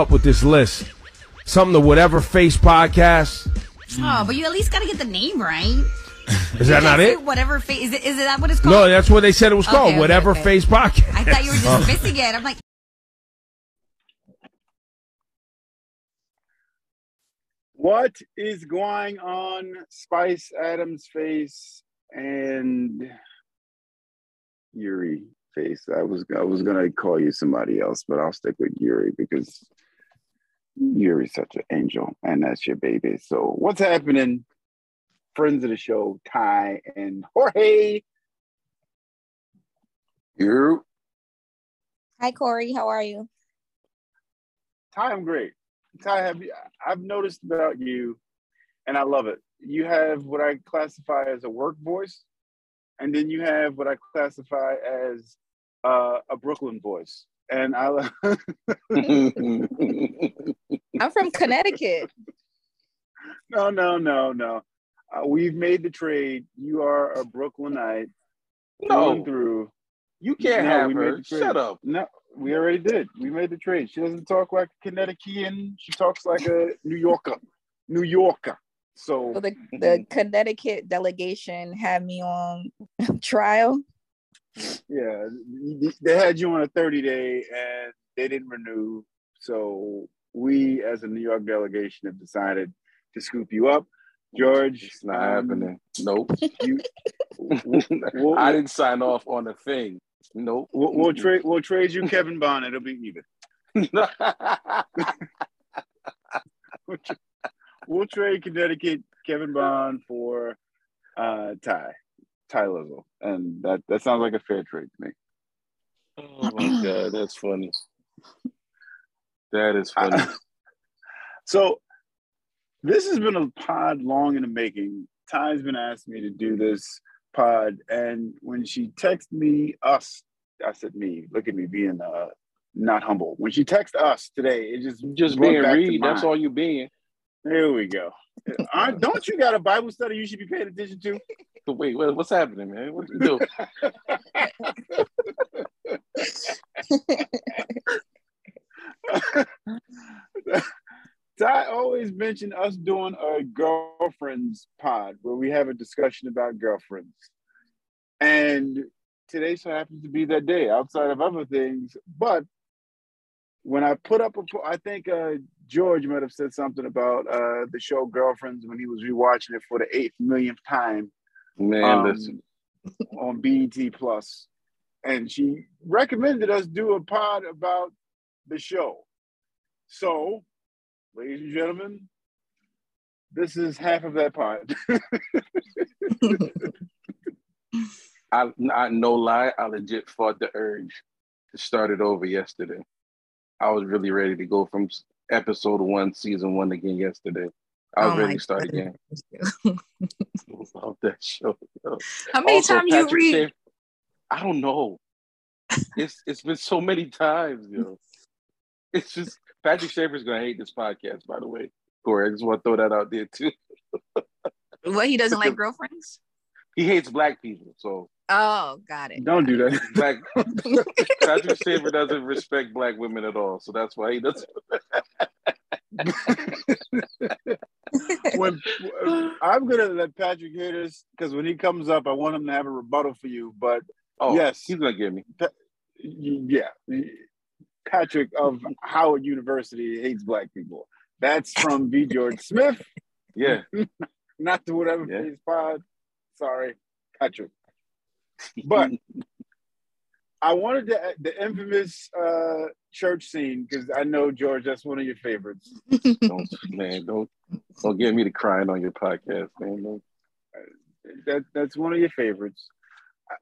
up with this list. Something to whatever face podcast. Oh, but you at least got to get the name right. Is that not it? Whatever face is it? Is it that what it's called? No, that's what they said it was Okay, called. okay, whatever okay. face podcast. I thought you were just missing it. I'm like, What is going on, Spice Adams face and Yuri face? I was I was gonna call you somebody else, but I'll stick with Yuri because Yuri's such an angel, and that's your baby. So what's happening, friends of the show, Ty and Jorge? You, Hi, Corey. How are you? Ty, I'm great. Ty, have you, I've noticed about you, and I love it. You have what I classify as a work voice, and then you have what I classify as uh, a Brooklyn voice. And I, I'm from Connecticut. no, no, no, no. Uh, we've made the trade. You are a Brooklynite through No, and through. you can't No, have we made her. the trade. Shut up. No, we already did. We made the trade. She doesn't talk like a Connecticutian. She talks like a New Yorker. New Yorker. So So the, the Connecticut delegation had me on trial. yeah, they had you on a 30 day and they didn't renew. So we, as a New York delegation, have decided to scoop you up. George, It's not um, happening. Nope. You, we'll, I didn't sign off on a thing. Nope. we'll, we'll trade. We'll trade you Kevin Bond. It'll be even. We'll trade Connecticut Kevin Bond for uh, Ty, Ty Lizzle, and that that sounds like a fair trade to me. oh my god, that's funny. That is funny. So this has been a pod long in the making. Ty's been asking me to do this pod, and when she texted me, us, I said me. Look at me being uh, not humble. When she texted us today, it just Just brought being read. That's all you being. There we go. Aren't- don't you got a Bible study you should be paying attention to? So wait, what, what's happening, man? What you do? Ty always mentioned us doing a girlfriends pod where we have a discussion about girlfriends. And today so happens to be that day outside of other things. But when I put up a, I think uh, George might have said something about uh, the show Girlfriends when he was rewatching it for the eighth millionth time Man, um, listen. on BET Plus, and she recommended us do a pod about the show. So, ladies and gentlemen, this is half of that pod. I, I no lie, I legit fought the urge to start it over yesterday. I was really ready to go from episode one, season one again yesterday. I was Oh ready to start again. Love that show. yo. how many Also, times you read? Schaefer- I don't know. It's it's been so many times, yo. It's just Patrick Schaefer's gonna hate this podcast, by the way. Corey, I just want to throw that out there too. What he doesn't like girlfriends? He hates black people, so Oh, got it. Don't do that. black Patrick Schaefer doesn't respect black women at all, so that's why he doesn't. when I'm gonna let Patrick hear this because when he comes up, I want him to have a rebuttal for you. But Oh, Yes. he's gonna get me. y- yeah, Patrick of Howard University hates black people. That's from V. George Smith. Yeah, not to whatever Yeah. face pod. Sorry, Patrick. But I wanted to the infamous uh, church scene because I know George, that's one of your favorites. don't man, don't don't get me to crying on your podcast, man. Don't- That that's one of your favorites.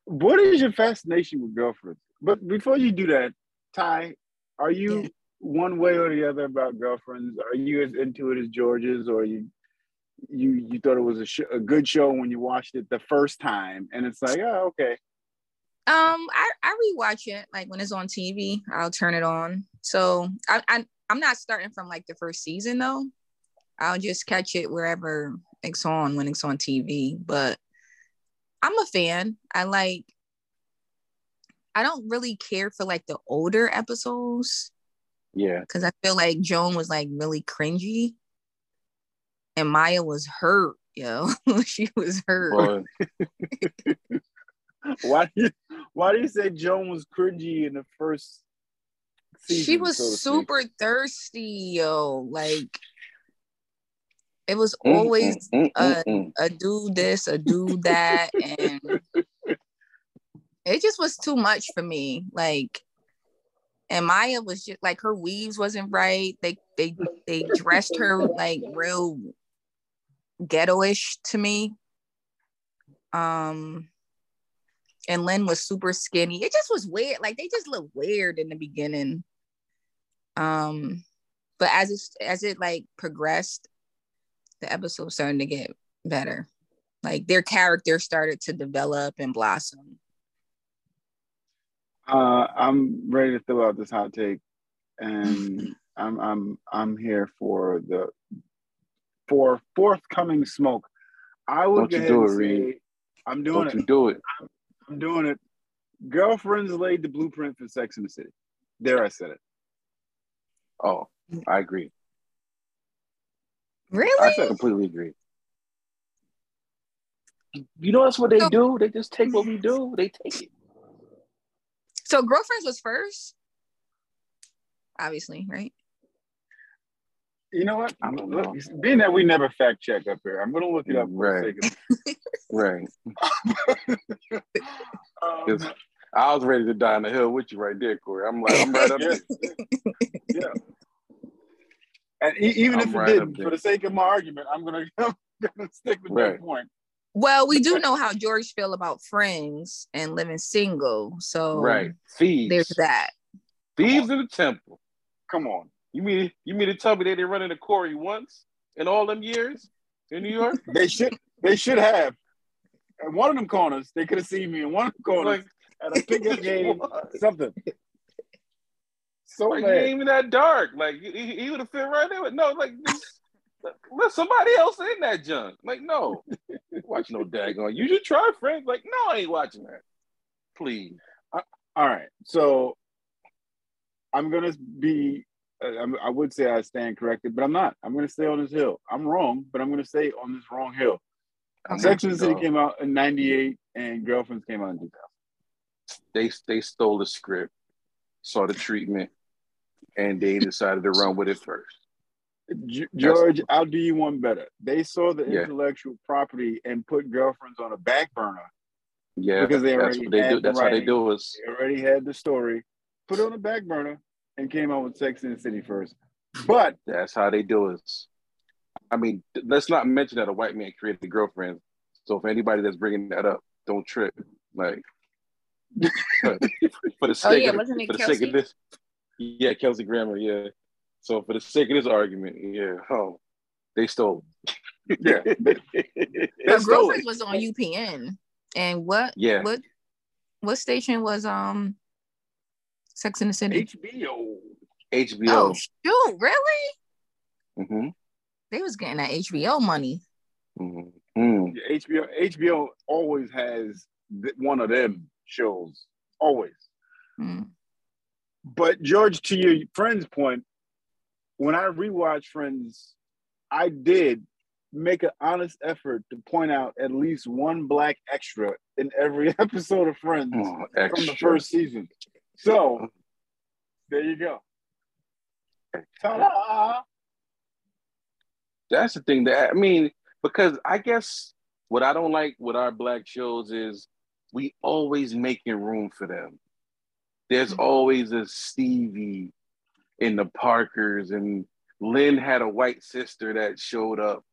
What is your fascination with girlfriends? But before you do that, Ty, are you Yeah. one way or the other about girlfriends? Are you as into it as George is, or you you you thought it was a, sh- a good show when you watched it the first time, and it's like, oh, okay, Um, I, I rewatch it like when it's on TV. I'll turn it on. So I, I I'm not starting from like the first season though. I'll just catch it wherever it's on when it's on TV. But I'm a fan. I like. I don't really care for like the older episodes. Yeah. because I feel like Joan was like really cringy, and Maya was hurt. Yo, she was hurt. Why do you why do you say Joan was cringy in the first season? she was so to speak? super thirsty, yo. Like it was mm, always mm, mm, mm, mm. a do this, a do that, and it just was too much for me. Like, and Maya was just like her weaves wasn't right. They they they dressed her like real ghettoish to me. Um, and Lynn was super skinny. It just was weird. Like they just looked weird in the beginning. Um, but as it as it like progressed, the episode started to get better. Like their character started to develop and blossom. Uh, I'm ready to throw out this hot take, and I'm I'm I'm here for the for forthcoming smoke. I would Don't you do and it, Reed. say I'm doing Don't it. you do it. I'm doing it. Girlfriends laid the blueprint for Sex in the City. There, I said it. Oh, I agree. Really? I completely agree. You know that's what they do. They just take what we do. They take it. So girlfriends was first. Obviously, right? You know what? I don't Look, know. being that we never fact check up here, I'm gonna look it up for Right. a. Right. Um, I was ready to die on the hill with you right there, Corey. I'm like, I'm right up Yeah. there. yeah. And e- even I'm if it right up didn't, for the sake of my argument, I'm gonna, I'm gonna stick with Right. that point. Well, we do know how George feel about friends and living single. So Right. Thieves. there's that. Thieves in the temple. Come on. You mean you mean to tell me they didn't run into Corey once in all them years in New York? They should they should have. At one of them corners, they could have seen me in one of them corners like, at a pickup game, something. So like he bad. ain't even that dark. Like he, he he would have fit right in with no, like just let somebody else in that junk. Like, no, watch no daggone. You should try friends. Like, no, I ain't watching that. Please. All right. So I'm gonna be. uh, I'm, would say I stand corrected, but I'm not. I'm gonna stay on this hill. I'm wrong, but I'm gonna stay on this wrong hill. I'm Sex and the City came out in '98, and Girlfriends came out in 2000. They they stole the script, saw the treatment, and they decided to run with it first. G- George, I'll do you one better. They saw the Yeah. intellectual property and put Girlfriends on a back burner. Yeah, Because they that's already what they had do. the That's how they do us. They already had the story, put it on the back burner, and came out with Sex and the City first. But That's how they do us. I mean, let's not mention that a white man created the girlfriend. So if anybody that's bringing that up, don't trip. Like for the sake Oh, yeah, of wasn't it for the sake of this, yeah, Kelsey Grammer, yeah. So for the sake of this argument, yeah, oh, they stole. Yeah, it. they But stole girlfriends it. was on UPN. And what yeah, what what station was um Sex in the City? HBO. HBO. Oh shoot, really? hmm They was getting that HBO money. hmm Mm. Yeah, HBO HBO always has one of them shows, always. Mm. But George, to your friend's point, when I rewatch Friends, I did make an honest effort to point out at least one black extra in every episode of Friends Oh, from the first season. So there you go. Ta-da! That's the thing that I mean, because I guess what I don't like with our black shows is we always making room for them. There's Mhm. always a Stevie in the Parkers, and Lynn had a white sister that showed up,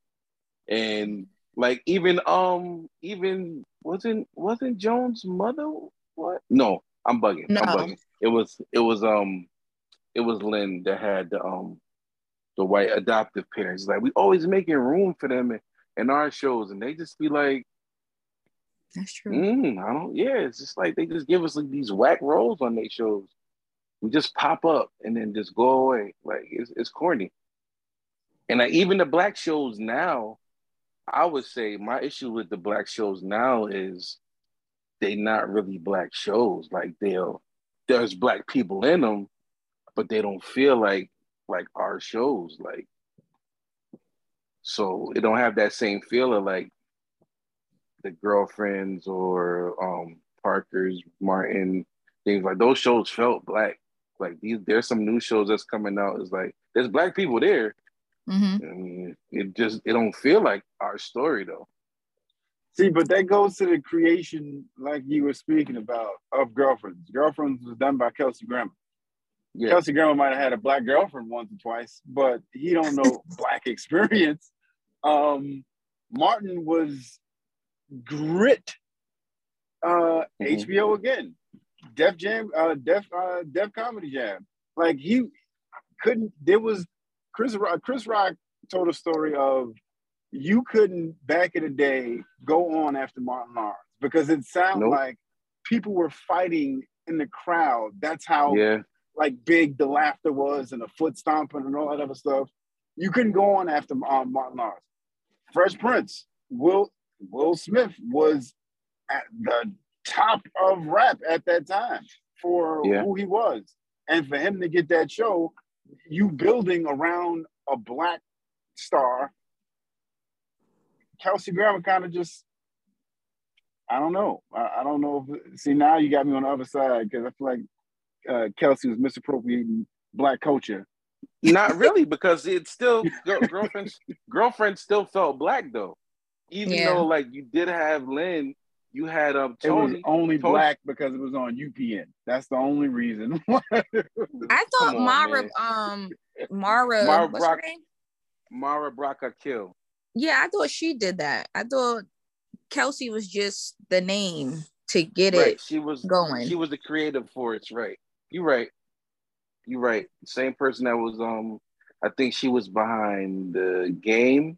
and like even um even wasn't wasn't Joan's mother what? No, I'm bugging. No. I'm bugging. It was it was um it was Lynn that had the um the white adoptive parents. Like we always making room for them in, in our shows, and they just be like, That's true. mm, I don't. Yeah, it's just like they just give us like these whack roles on their shows. We just pop up and then just go away. Like it's it's corny. And like, even the black shows now, I would say my issue with the black shows now is they not really black shows. Like they'll there's black people in them, but they don't feel like like our shows. Like, so it don't have that same feeling like the girlfriends or um Parker's, Martin, things like those shows felt black. Like these, there's some new shows that's coming out. It's like there's black people there. Mhm. I mean, it just it don't feel like our story though. See, but that goes to the creation, like you were speaking about, of girlfriends. Girlfriends was done by Kelsey Grammer. Yeah, Kelsey Grammer might have had a black girlfriend once or twice, but he don't know black experience. Um, Martin was grit. Uh, Mhm. HBO again, Def Jam, uh, Def, uh, Def Comedy Jam. Like he couldn't. There was Chris Rock. Chris Rock told a story of you couldn't back in the day go on after Martin Lawrence because it sounded Nope. like people were fighting in the crowd. That's how yeah, like big the laughter was and the foot stomping and all that other stuff. You couldn't go on after um, Martin Lawrence. Fresh Prince, Will Will Smith was at the top of rap at that time for Yeah. who he was, and for him to get that show, you building around a black star. Kelsey Grammer kind of just, I don't know. I, I don't know if see now you got me on the other side because I feel like uh, Kelsey was misappropriating black culture. not really because it's still girl, girlfriends. girlfriends still felt black though, even Yeah. though like you did have Lynn, you had um It was only Toni- black because it was on UPN. That's the only reason. I thought on, Mara, man. um, Mara, Mara what's her Brock- name? Mara Brock Akil. Yeah, I thought she did that. I thought Kelsey was just the name to get Right, it she was going. she was the creative for force. Right, You're right, You're right. Same person that was um, I think she was behind the game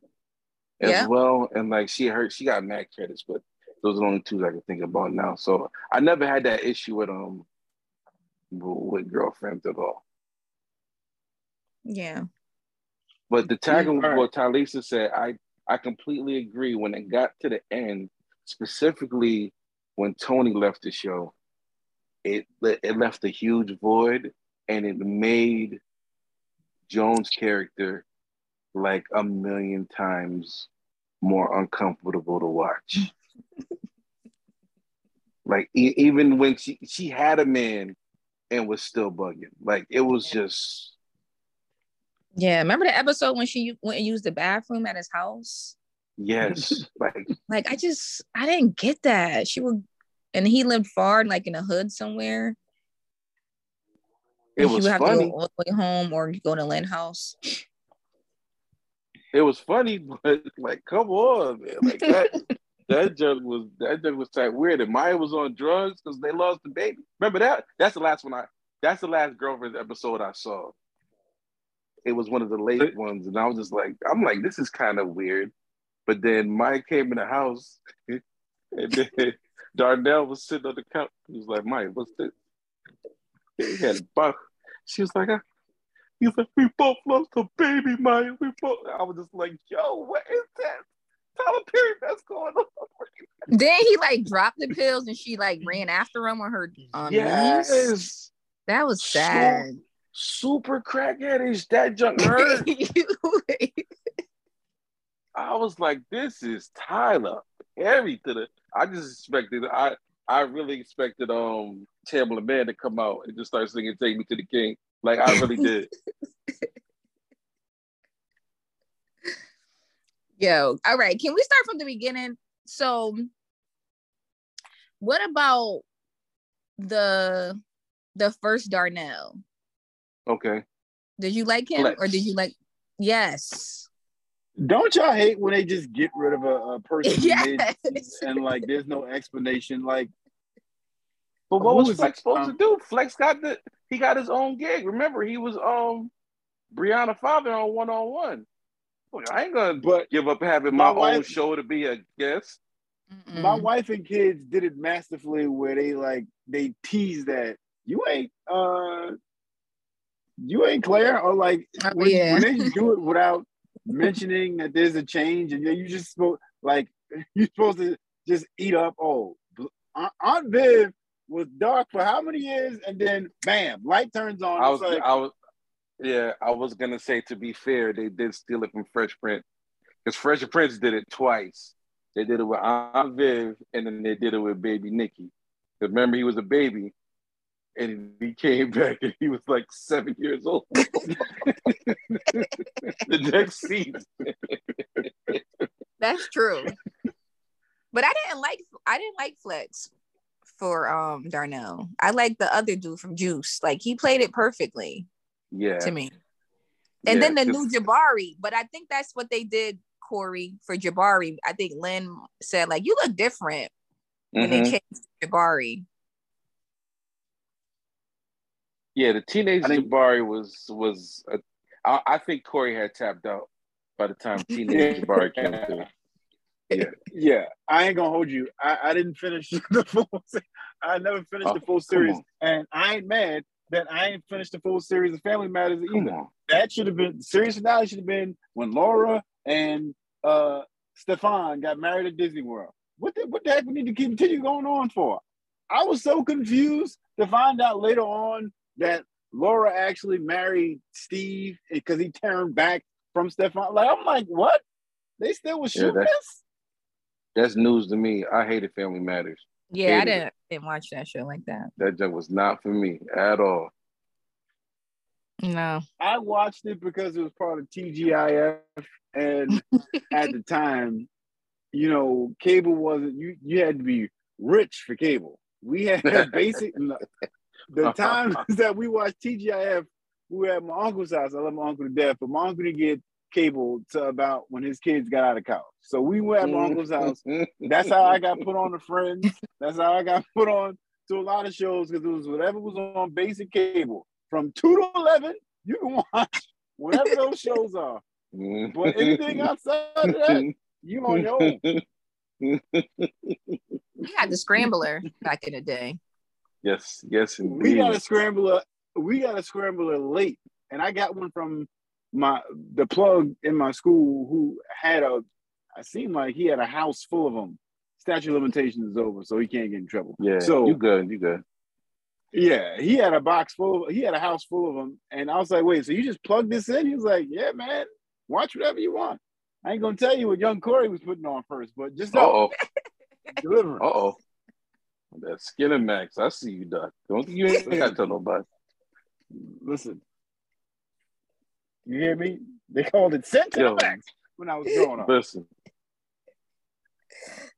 as Yeah. well, and like she heard she got mad credits, but those are the only two I can think about now. So I never had that issue with um with girlfriends at all. yeah. But the tag Mm, of what Talisa said, I I completely agree. When it got to the end, specifically when Toni left the show, it it left a huge void, and it made Joan's character like a million times more uncomfortable to watch. Like e- even when she she had a man and was still bugging, like it was just Yeah. Remember the episode when she went and used the bathroom at his house? yes, like Like I just I didn't get that. She would and he lived far, like in a hood somewhere. it and she was would have to funny. go all the way home or go to Lynn house. it was funny, but like, come on, man. Like that that joke was that joke was type weird. And Maya was on drugs because they lost the baby. Remember that? That's the last one I that's the last girlfriend episode I saw. It was one of the late ones, and I was just like, I'm like, this is kind of weird. But then Maya came in the house, and then Darnell was sitting on the couch. He was like, Maya, what's this? He had a buck. She was like, He's like, we both lost a baby, Maya. We both. I was just like, yo, what is that? Tyler Perry, that's going on. Then he like dropped the pills and she like ran after him with her um, knees. yes, That was sad. super crackheadish. That junk hurt. I was like, this is Tyler Perry to the. I just expected. I I really expected um Tamela Mann to come out and just start singing "Take Me to the King." Like I really did. Yo, all right. Can we start from the beginning? So, what about the the first Darnell? Okay. Did you like him or did you like? Yes. Don't y'all hate when they just get rid of a, a person Yes. and like there's no explanation? Like, But what was was Flex supposed Um, to do? Flex got the he got his own gig. Remember, he was um Brianna father on one on one. I ain't gonna but give up having My my, own wife- show to be a guest. Mm-mm. my wife and kids did it masterfully where they like they tease that you ain't uh you ain't Claire or like Oh, when, yeah. when they do it without mentioning that there's a change and you just supposed like you're supposed to just eat up oh Aunt- Aunt Viv was dark for how many years, and then bam, light turns on. I was, like, I was, yeah, I was gonna say to be fair, they did steal it from Fresh Prince because Fresh Prince did it twice. They did it with Aunt Viv, and then they did it with Baby Nikki. Because remember, he was a baby, and he came back, and he was like seven years old. the next season, That's true. but I didn't like I didn't like Flex for um Darnell. I like the other dude from Juice. Like he played it perfectly yeah, to me. And yeah, then the new Jabari, but I think that's what they did, Corey, for Jabari. I think Lynn said like you look different when they Mhm. changed Jabari. yeah, the teenage I think- Jabari was was. A, I, I think Corey had tapped out by the time teenage Jabari came through. yeah, yeah, I ain't gonna hold you. I, I didn't finish the full. I never finished Oh, the full series, on. and I ain't mad that I ain't finished the full series of Family Matters either. That should have been the series finale. Should have been when Laura and uh Stefan got married at Disney World. What the what the heck we need to continue going on for? I was so confused to find out later on that Laura actually married Steve because he turned back from Stefan. Like I'm like, what? They still was Yeah, shooting that- this? That's news to me. I hated Family Matters. Yeah, I Hated it. didn't didn't watch that show like that. That joke was not for me at all. No. I watched it because it was part of TGIF, and at the time, you know, cable wasn't you. You had to be rich for cable. We had basic. the times that we watched TGIF, we were at my uncle's house. I love my uncle to death, but my uncle didn't get cable to about when his kids got out of college. So we went at mm-hmm. my uncle's house. That's how I got put on to Friends. That's how I got put on to a lot of shows because it was whatever was on basic cable from two to eleven. You can watch whatever those shows are. But anything mm-hmm. outside of that, you on your own. We had the scrambler back in the day. yes, yes, We got a scrambler. We got a scrambler late, and I got one from my the plug in my school who had a. I seemed like he had a house full of them. Statute of limitations is over, so he can't get in trouble. yeah, So you good, you good. Yeah, he had a box full. Of, he had a house full of them, and I was like, "Wait, so you just plug this in?" He was like, "Yeah, man, watch whatever you want." I ain't gonna tell you what young Corey was putting on first, but just Uh know, oh, deliver. uh oh. That skin Skinner Max, I see you, Doc. Don't you ain't gotta tell nobody. Listen, you hear me? They called it Yo. Cinemax when I was growing up. Listen.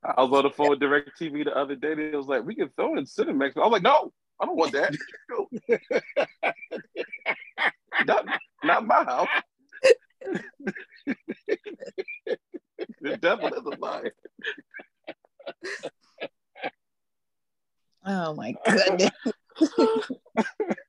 I was on the phone with Direct TV the other day. They was like, "We can throw in Cinemax." I was like, "No, I don't want that. not, not my house." the devil is a liar. Oh my goodness.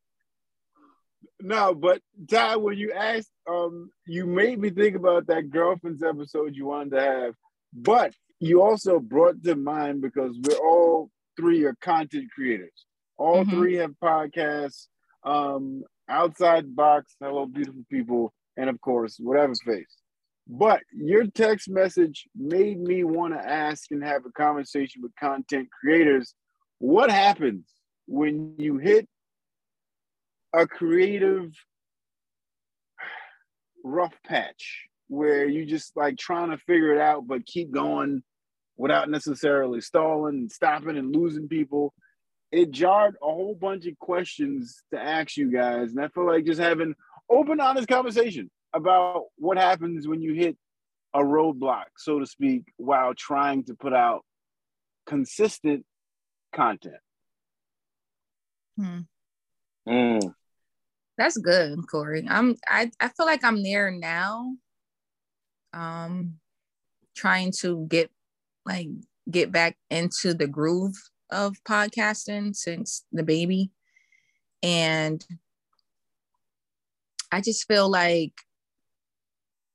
No, but Ty, when you asked, um, you made me think about that girlfriend's episode you wanted to have, but you also brought to mind because we're all three are content creators. All Mhm. three have podcasts, um, outside box, hello beautiful people, and of course, whatever face. But your text message made me want to ask and have a conversation with content creators. What happens when you hit a creative rough patch where you just like trying to figure it out but keep going without necessarily stalling and stopping and losing people it jarred a whole bunch of questions to ask you guys and i feel like just having open honest conversation about what happens when you hit a roadblock so to speak while trying to put out consistent content hmm. Mm. That's good, Corey. I'm I, I feel like I'm there now. Um trying to get like get back into the groove of podcasting since the baby. And I just feel like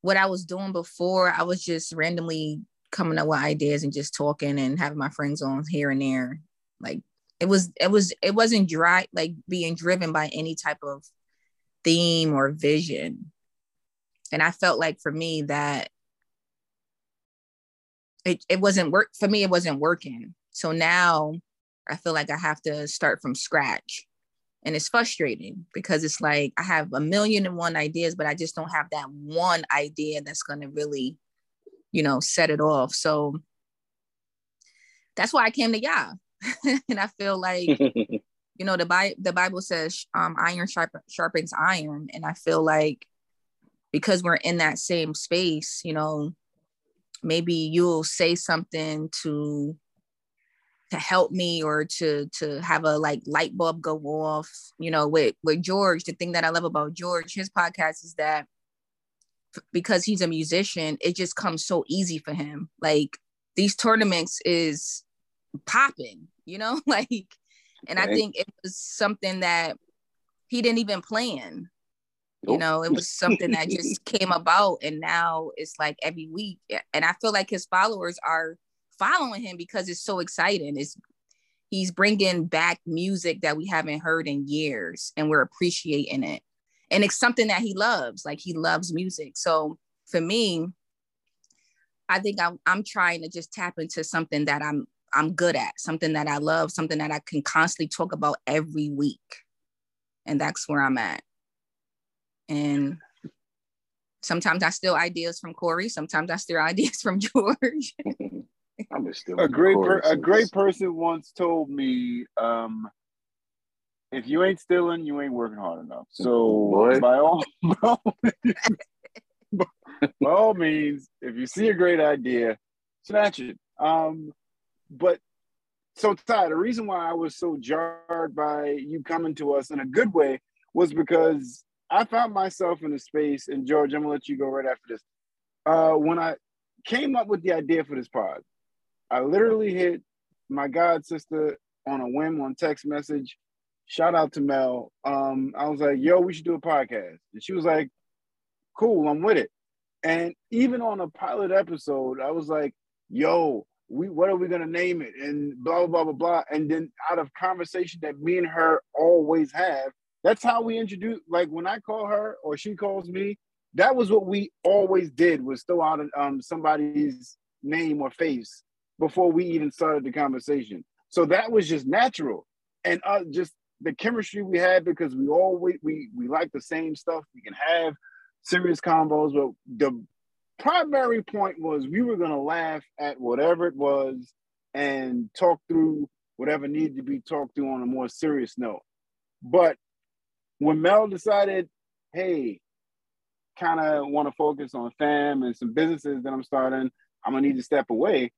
what I was doing before, I was just randomly coming up with ideas and just talking and having my friends on here and there. Like it was it was it wasn't dry like being driven by any type of theme or vision and i felt like for me that it, it wasn't work for me it wasn't working so now I feel like I have to start from scratch. And it's frustrating because it's like I have a million and one ideas, but I just don't have that one idea that's going to really, you know, set it off. So that's why I came to Yah. and I feel like, you know, the, Bi- the Bible says um, iron sharp- sharpens iron. And I feel like because we're in that same space, you know, maybe you'll say something to to help me or to to have a like light bulb go off you know with with george. The thing that i love about george his podcast is that because he's a musician it just comes so easy for him. Like these tournaments is popping you know? Like and i think it was something that he didn't even plan you know it was something that just came about and now it's like every week and i feel like his followers are following him because it's so exciting. It's he's bringing back music that we haven't heard in years and we're appreciating it. And it's something that he loves like he loves music. So for me i think i'm, I'm trying to just tap into something that i'm i'm good at something that i love something that i can constantly talk about every week and that's where i'm at and sometimes I steal ideas from Corey. Sometimes I steal ideas from George. I'm a great per- a great person once told me, um, if you ain't stealing, you ain't working hard enough. So Boy. by all by all means, if you see a great idea, snatch it. Um, but so Ty, the reason why I was so jarred by you coming to us in a good way was because I found myself in a space, and George, I'm gonna let you go right after this. Uh, when I came up with the idea for this pod, I literally hit my god sister on a whim on text message. Shout out to Mel. Um, I was like, "Yo, we should do a podcast," and she was like, "Cool, I'm with it." And even on a pilot episode, I was like, "Yo, we what are we gonna name it?" And blah blah blah blah. And then out of conversation that me and her always have, that's how we introduce. Like when I call her or she calls me, that was what we always did was throw out um somebody's name or face before we even started the conversation. So that was just natural, and uh, just the chemistry we had because we always we we like the same stuff. We can have serious combos, but the primary point was we were gonna laugh at whatever it was and talk through whatever needed to be talked through on a more serious note. But when Mel decided, hey, kind of want to focus on fam and some businesses that I'm starting, I'm gonna need to step away.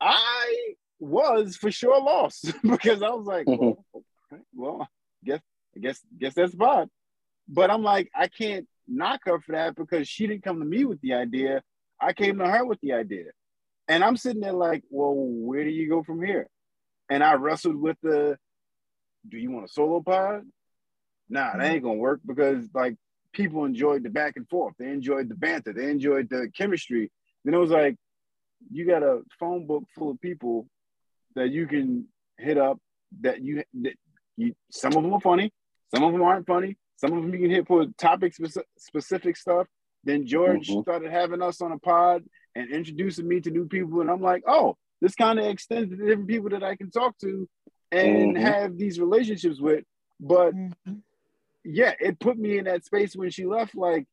I was for sure lost because I was like, mm-hmm. well, okay, well, guess I guess guess that's bad. But I'm like, I can't knock her for that because she didn't come to me with the idea. I came to her with the idea. And I'm sitting there like, well, where do you go from here? And I wrestled with the, do you want a solo pod? Nah, that ain't gonna work because like people enjoyed the back and forth. They enjoyed the banter. They enjoyed the chemistry. Then it was like, you got a phone book full of people that you can hit up that you that you some of them are funny, some of them aren't funny, some of them you can hit for topic speci- specific stuff. Then George Mhm. started having us on a pod and introducing me to new people, and I'm like, oh, this kind of extends to different people that I can talk to and Mhm. have these relationships with. But Mhm. yeah, it put me in that space when she left, like,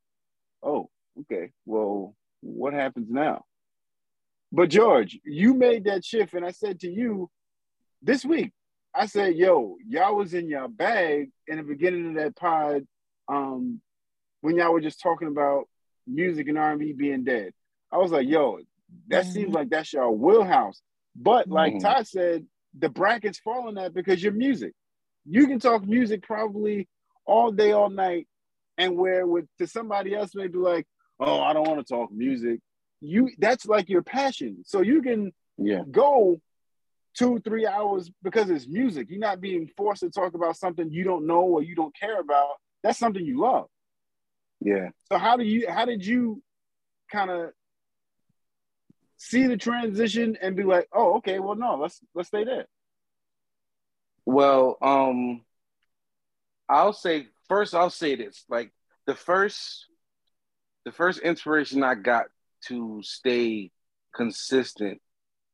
oh, okay, well, what happens now? But George, you made that shift, and I said to you this week, I said, yo, y'all was in your bag in the beginning of that pod, um, when y'all were just talking about music and R&B being dead. I was like, yo, that Mhm. seems like that's your wheelhouse. But like Mhm. Todd said, the brackets fall on that because you're music. You can talk music probably all day, all night, and where with to somebody else may be like, oh, I don't want to talk music. You that's like your passion. So you can Yeah. go two, three hours because it's music. You're not being forced to talk about something you don't know or you don't care about. That's something you love. Yeah. So how do you how did you kind of see the transition and be like, oh, okay, well, no, let's let's stay there. Well, um, I'll say first. I'll say this: like the first, the first inspiration I got to stay consistent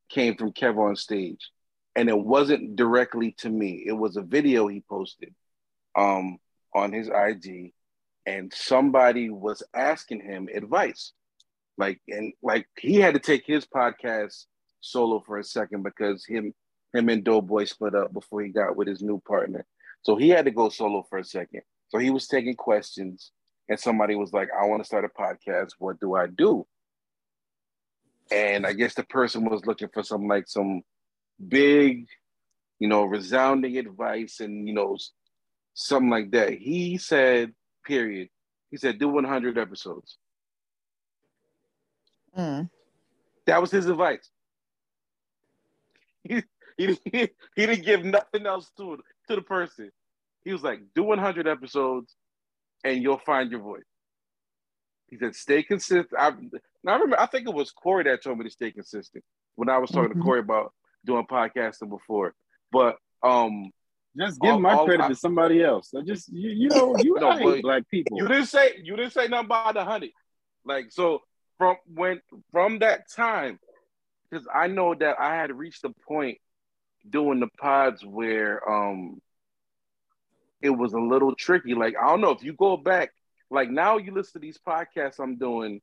came from Kev on stage. And it wasn't directly to me. It was a video he posted um, on his IG, and somebody was asking him advice. Like and like he had to take his podcast solo for a second because him him and Doughboy split up before he got with his new partner. So he had to go solo for a second. So he was taking questions, and somebody was like, "I want to start a podcast. What do I do?" And I guess the person was looking for some like some big, you know, resounding advice and, you know, something like that. He said, period. He said, do 100 episodes. Mm. That was his advice. He, he, he, didn't give nothing else to, to the person. He was like, do 100 episodes and you'll find your voice. He said, stay consistent. I, I remember, I think it was Corey that told me to stay consistent when I was talking Mm-hmm. to Corey about doing podcasting before. But um, Just give All- my all- credit I- to somebody else. I just you, you know you No, hate black people. you didn't say you didn't say nothing about the honey. Like so from when from that time, because I know that I had reached a point doing the pods where um it was a little tricky. Like I don't know if you go back, like now you listen to these podcasts I'm doing,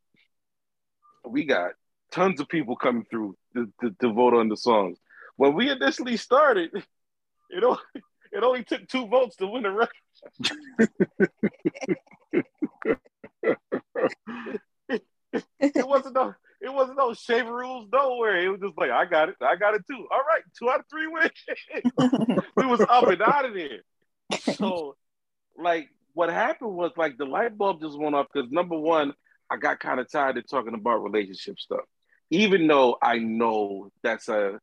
we got tons of people coming through to, to, to vote on the songs. When we initially started, it only, it only took two votes to win the race. it wasn't no it wasn't no shave rules nowhere. It was just like I got it, I got it too. All right, two out of three wins. we was up and out of there. So like what happened was like the light bulb just went off because number one, I got kind of tired of talking about relationship stuff. Even though I know that's a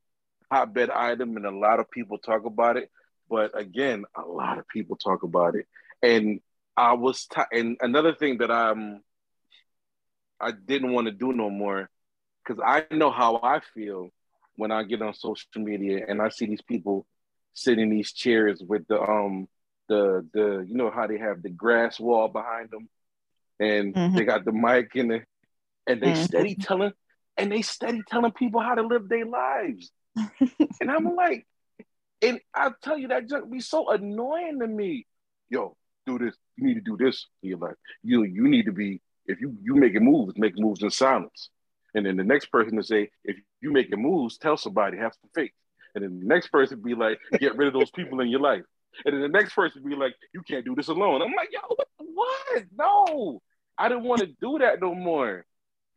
hotbed item and a lot of people talk about it. But again, a lot of people talk about it. And I was t- and another thing that I'm I didn't want to do no more because I know how I feel when I get on social media and I see these people sitting in these chairs with the um the the you know how they have the grass wall behind them and Mhm. they got the mic in it and they Mhm. steady telling and they steady telling people how to live their lives and I'm like and I'll tell you that junk be so annoying to me. Yo do this you need to do this in your life you you need to be if you you making moves make moves in silence. And then the next person to say if you making moves tell somebody have some faith. And then the next person be like get rid of those people in your life. And then the next person be like you can't do this alone. I'm like yo what, what? no i didn't want to do that no more.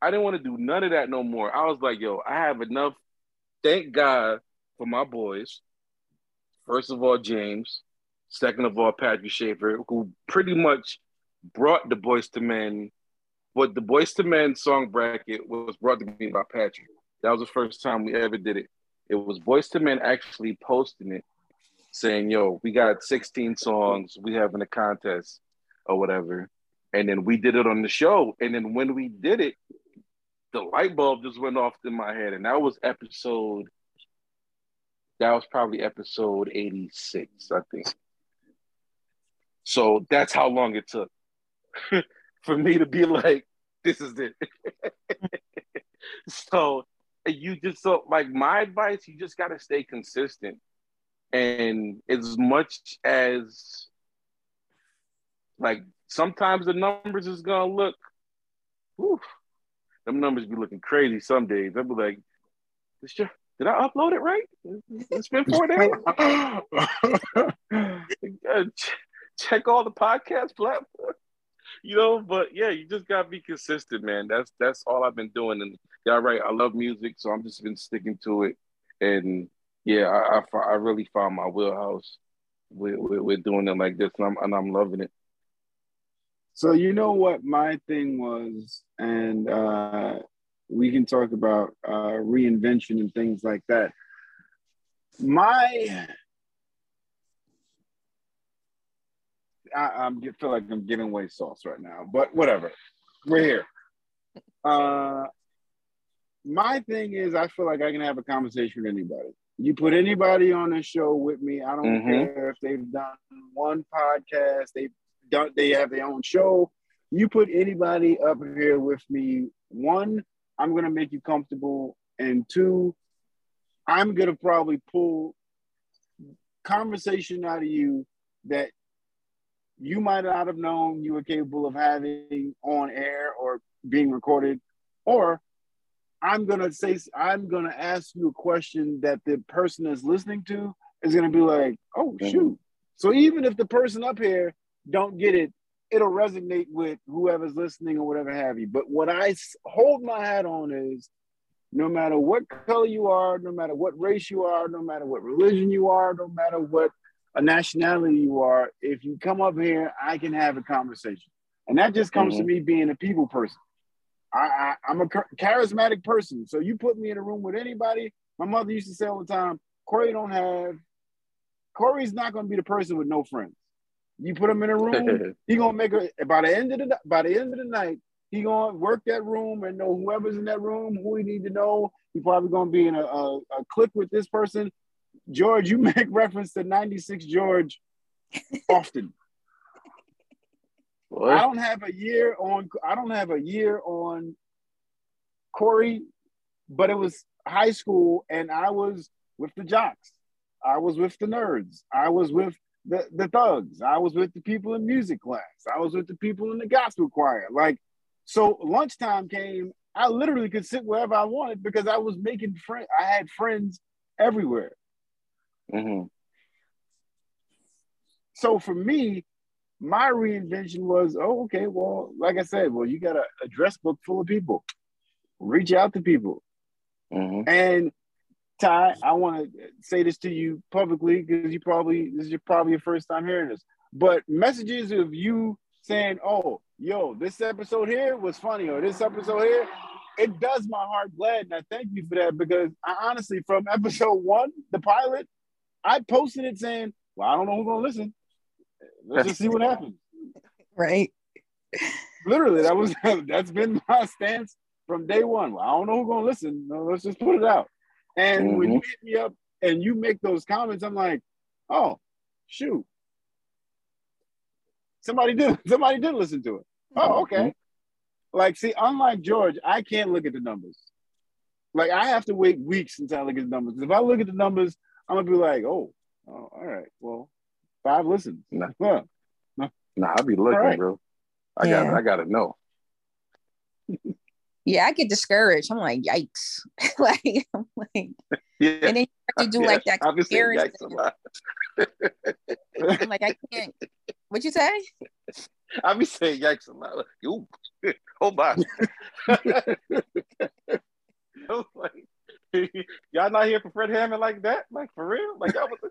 I didn't want to do none of that no more. I was like yo i have enough thank god for my boys. First of all james. Second of all patrick schaefer who pretty much brought the Boyz II Men. But the Boyz II Men song bracket was brought to me by patrick. That was the first time we ever did it. It was Boyz II Men actually posting it saying yo we got 16 songs. We having a contest or whatever. And then we did it on the show. And then when we did it the light bulb just went off in my head and that was episode that was probably episode 86 i think. So that's how long it took for me to be like this is it. So you just so like my advice you just got to stay consistent. And as much as like sometimes the numbers is gonna look them numbers be looking crazy some days. I'll be like "This your- did i upload it right? It's been four days. Check all the podcast platforms. You know but yeah you just gotta be consistent man. That's that's all i've been doing. And yeah right i love music so i'm just been sticking to it. And yeah i i, I really found my wheelhouse with, with, with doing it like this and i'm, and I'm loving it So you know what my thing was, and uh, we can talk about uh, reinvention and things like that. My, I, I'm I feel like I'm giving away sauce right now, but whatever. We're here. Uh, my thing is, I feel like I can have a conversation with anybody. You put anybody on the show with me. I don't Mhm. care if they've done one podcast, they've they have their own show. You put anybody up here with me. One, I'm gonna make you comfortable, and two, I'm gonna probably pull conversation out of you that you might not have known you were capable of having on air or being recorded, or I'm gonna say I'm gonna ask you a question that the person that's listening to is gonna be like, oh Mhm. shoot. So even if the person up here don't get it, it'll resonate with whoever's listening or whatever have you. But what I hold my hat on is no matter what color you are, no matter what race you are, no matter what religion you are, no matter what a nationality you are, if you come up here, I can have a conversation. And that just comes to mm-hmm. me being a people person. I, I, I'm a charismatic person. So you put me in a room with anybody, my mother used to say all the time, Corey don't have, Corey's not going to be the person with no friends. You put him in a room, he gonna make a by the end of the by the end of the night, he gonna work that room and know whoever's in that room, who he need to know. He probably gonna be in a, a, a click with this person. George, you make reference to 96 George often. I don't have a year on I don't have a year on Corey, but it was high school and I was with the jocks. I was with the nerds. I was with the, the thugs. I was with the people in music class. I was with the people in the gospel choir. Like, so lunchtime came, I literally could sit wherever I wanted because I was making friends. I had friends everywhere. hmm So for me, my reinvention was, oh, okay, well, like I said, well, you got a address book full of people. Reach out to people. hmm And Ty, I want to say this to you publicly because you probably this is your, probably your first time hearing this. But messages of you saying, "Oh, yo, this episode here was funny," or "This episode here," it does my heart glad, and I thank you for that because I honestly, from episode one, the pilot, I posted it saying, "Well, I don't know who's gonna listen. Let's just see what happens." Right. Literally, that was that's been my stance from day one. Well, I don't know who's gonna listen. No, let's just put it out. And when mm-hmm. you hit me up and you make those comments, I'm like, oh, shoot. Somebody did somebody did listen to it. Oh, mm-hmm. okay. Like, see, unlike George, I can't look at the numbers. Like, I have to wait weeks until I look at the numbers. If I look at the numbers, I'm gonna be like, oh, oh all right, well, five listens. Nah. Huh. Nah, I'll be looking, All right. bro. I Yeah. got I gotta know. Yeah, I get discouraged. I'm like, yikes. like, I'm like, Yeah. and then you have to do like that I've been saying yikes a comparison. lot. I'm like, I can't. What you say? I be saying yikes a lot. Like, Ooh, oh my. Oh, like, y'all not here for Fred Hammond like that? Like for real? Like y'all was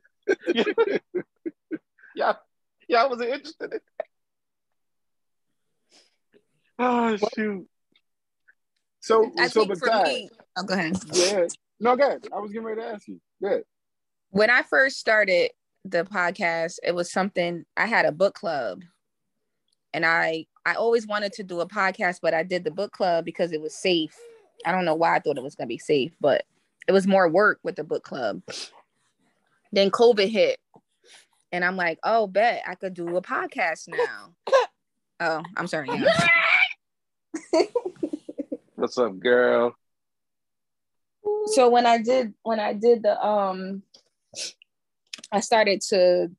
y'all, y'all wasn't interested in that. Oh shoot. So, I so think for me, oh, go ahead. yeah. No, go ahead. I was getting ready to ask you. Good. When I first started the podcast, it was something I had a book club, and I I always wanted to do a podcast, but I did the book club because it was safe. I don't know why I thought it was gonna be safe, but it was more work with the book club. Then COVID hit, and I'm like, oh, bet I could do a podcast now. oh, I'm sorry. What's up, girl? so when I did when I did the um I started to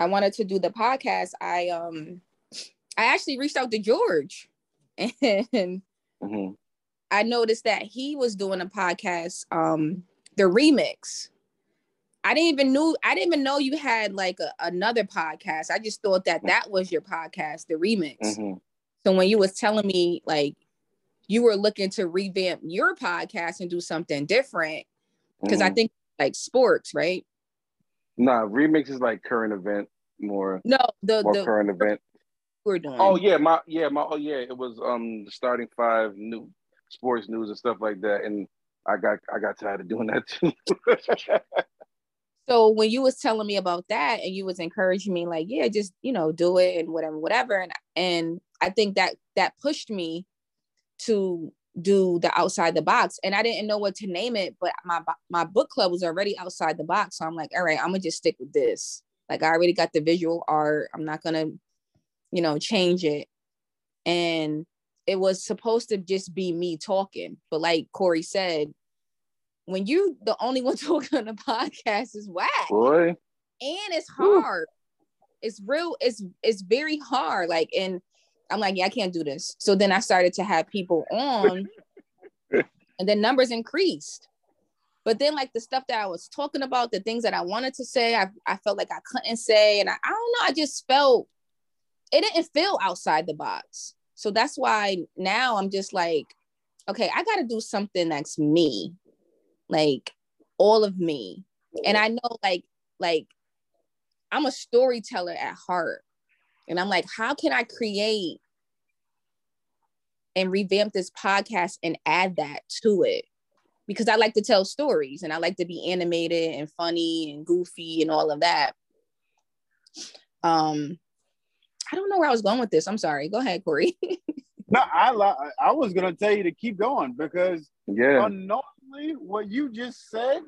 I wanted to do the podcast, I um I actually reached out to George and hmm I noticed that he was doing a podcast, um, the remix. I didn't even knew I didn't even know you had like a, another podcast. I just thought that that was your podcast, the remix. hmm So when you was telling me like you were looking to revamp your podcast and do something different, because I think like sports, right? Nah, remix is like current event more No, the more the current event. we're doing. Oh yeah, my yeah, my oh yeah, it was um the starting five new sports news and stuff like that. And I got I got tired of doing that too. So when you was telling me about that and you was encouraging me, like, yeah, just you know, do it and whatever, whatever. And and I think that that pushed me to do the outside the box. And I didn't know what to name it, but my my book club was already outside the box. So I'm like, all right, I'm gonna just stick with this. Like I already got the visual art. I'm not gonna, you know, change it. And it was supposed to just be me talking. But like Corey said, when you the only one talking on the podcast is whack. Boy, and it's hard. It's real. It's it's very hard. Like, and I'm like, yeah, I can't do this. So then I started to have people on, and then numbers increased. But then, like the stuff that I was talking about, the things that I wanted to say, I, I felt like I couldn't say, and I, I don't know. I just felt it didn't feel outside the box. So that's why now I'm just like, okay, I got to do something that's me, like all of me. And I know, like, like I'm a storyteller at heart. And I'm like, how can I create and revamp this podcast and add that to it? Because I like to tell stories and I like to be animated and funny and goofy and all of that. Um, I don't know where I was going with this. I'm sorry. Go ahead, Corey. No, I li- I was gonna tell you to keep going because yeah, unknowingly what you just said,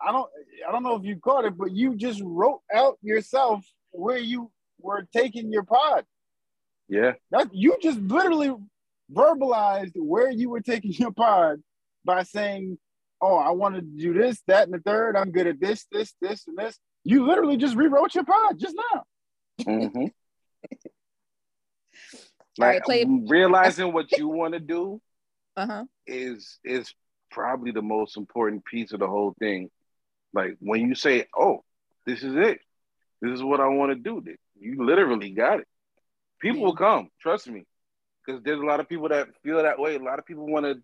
I don't I don't know if you caught it, but you just wrote out yourself where you were taking your pod. yeah, That you just literally verbalized where you were taking your pod by saying, "Oh, I want to do this, that, and the third. I'm good at this, this, this, and this." You literally just rewrote your pod just now. hmm All right, like play- realizing what you want to do uh-huh. is is probably the most important piece of the whole thing. Like when you say, "Oh, this is it. This is what I want to do," th- you literally got it. People will come, trust me, because there's a lot of people that feel that way. A lot of people want to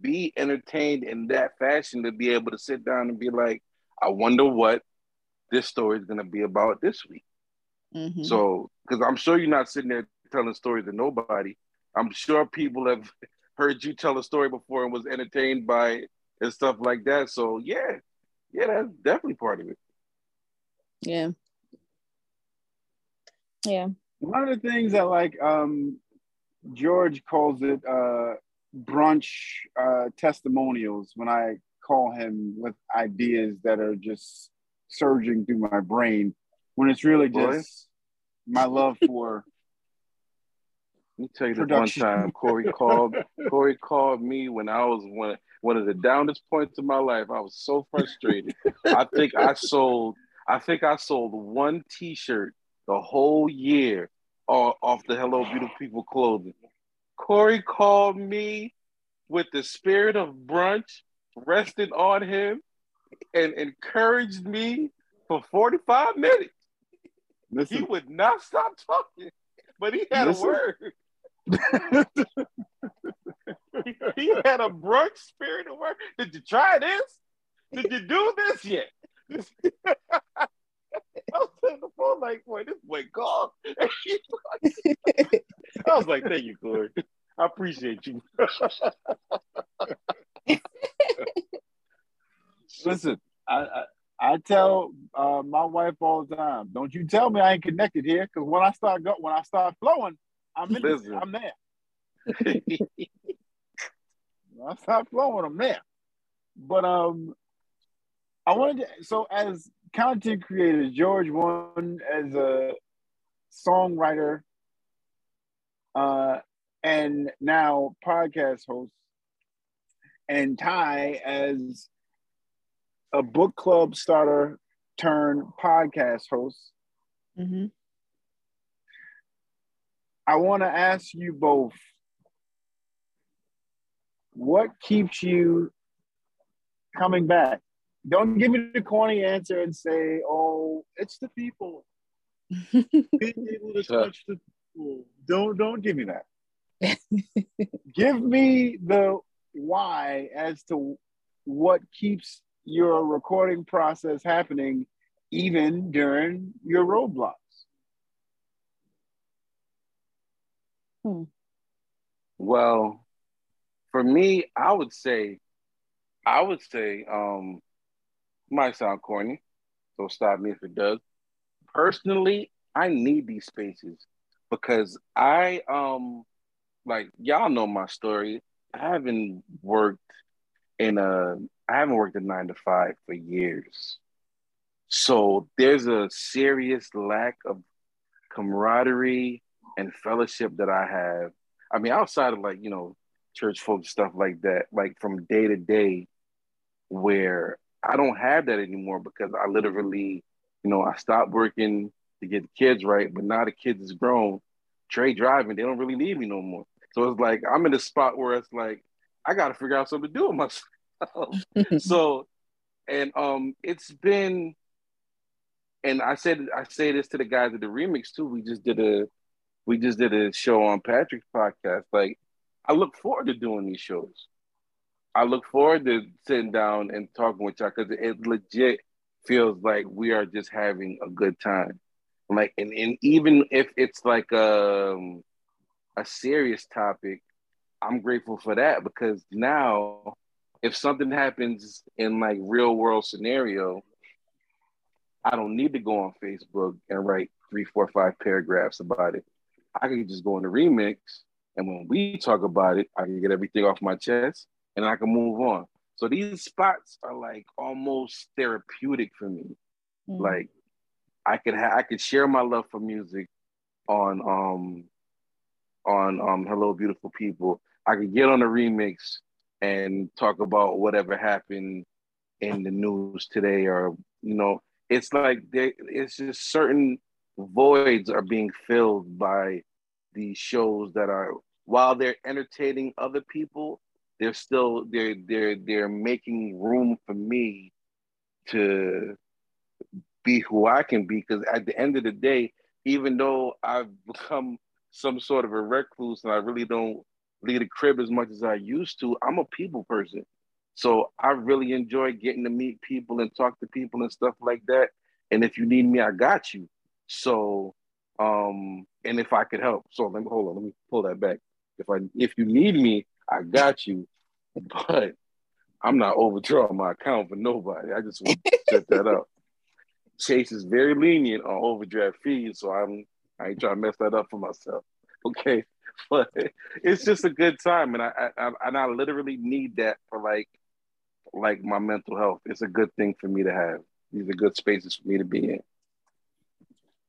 be entertained in that fashion to be able to sit down and be like, "I wonder what this story is going to be about this week." Mhm. So, because I'm sure you're not sitting there telling stories to nobody. I'm sure people have heard you tell a story before and was entertained by it and stuff like that. So, yeah, yeah, that's definitely part of it. yeah. Yeah. One of the things that like um George calls it uh brunch uh testimonials when I call him with ideas that are just surging through my brain when it's really Boy. just my love for Let me tell you this Production. one time, Corey called. Corey called me when I was one one of the downest points of my life. I was so frustrated. I think I sold. I think I sold one T-shirt the whole year off the Hello Beautiful People clothing. Corey called me with the spirit of brunch resting on him and encouraged me for 45 minutes. He would not stop talking, but he had Listen. a word. he, he had a brunch spirit of word. Did you try this? Did you do this yet? I was on the phone like, boy, this boy called. I was like, thank you, Corey. I appreciate you. listen I, I I tell uh, my wife all the time, don't you tell me I ain't connected here, because when I start go when I start flowing, I'm in Listen. I'm there. When I start flowing, I'm there. But um, I wanted to. So as content creators, George one as a songwriter, uh, and now podcast host, and Ty as a book club starter turned podcast host. Mm-hmm. I want to ask you both what keeps you coming back? Don't give me the corny answer and say, oh, it's the people. Being able to Sure. touch the people. Don't don't give me that. give me the why as to what keeps your recording process happening even during your roadblocks. Well, for me, I would say, I would say, um, might sound corny, so stop me if it does. Personally, I need these spaces because I um like y'all know my story. I haven't worked in a I haven't worked a nine to five for years. So there's a serious lack of camaraderie and fellowship that I have I mean, outside of like, you know, church folk stuff like that, like from day to day, where I don't have that anymore because I literally, you know, I stopped working to get the kids right, but now the kids is grown. Trey driving, they don't really need me no more. So it's like I'm in a spot where it's like I got to figure out something to do with myself. so, and um, it's been, and I said I say this to the guys at the remix too. We just did a, we just did a show on Patrick's podcast. Like, I look forward to doing these shows. I look forward to sitting down and talking with y'all because it legit feels like we are just having a good time. Like, and, and even if it's like um, a serious topic, I'm grateful for that because now if something happens in like real world scenario, I don't need to go on Facebook and write three, four, five paragraphs about it. I can just go in the remix and when we talk about it, I can get everything off my chest and I can move on. So these spots are like almost therapeutic for me. Mm. Like I could ha- I could share my love for music on um on um Hello Beautiful People. I could get on a remix and talk about whatever happened in the news today or you know it's like they it's just certain voids are being filled by these shows that are while they're entertaining other people they're still they're they're they're making room for me to be who I can be because at the end of the day, even though I've become some sort of a recluse and I really don't leave the crib as much as I used to, I'm a people person. So I really enjoy getting to meet people and talk to people and stuff like that. And if you need me, I got you. So um, and if I could help. So let me hold on, let me pull that back. If I if you need me, I got you. But I'm not overdrawing my account for nobody. I just want to set that up. Chase is very lenient on overdraft fees, so I'm I ain't trying to mess that up for myself. Okay, but it's just a good time, and I, I, I and I literally need that for like like my mental health. It's a good thing for me to have. These are good spaces for me to be in.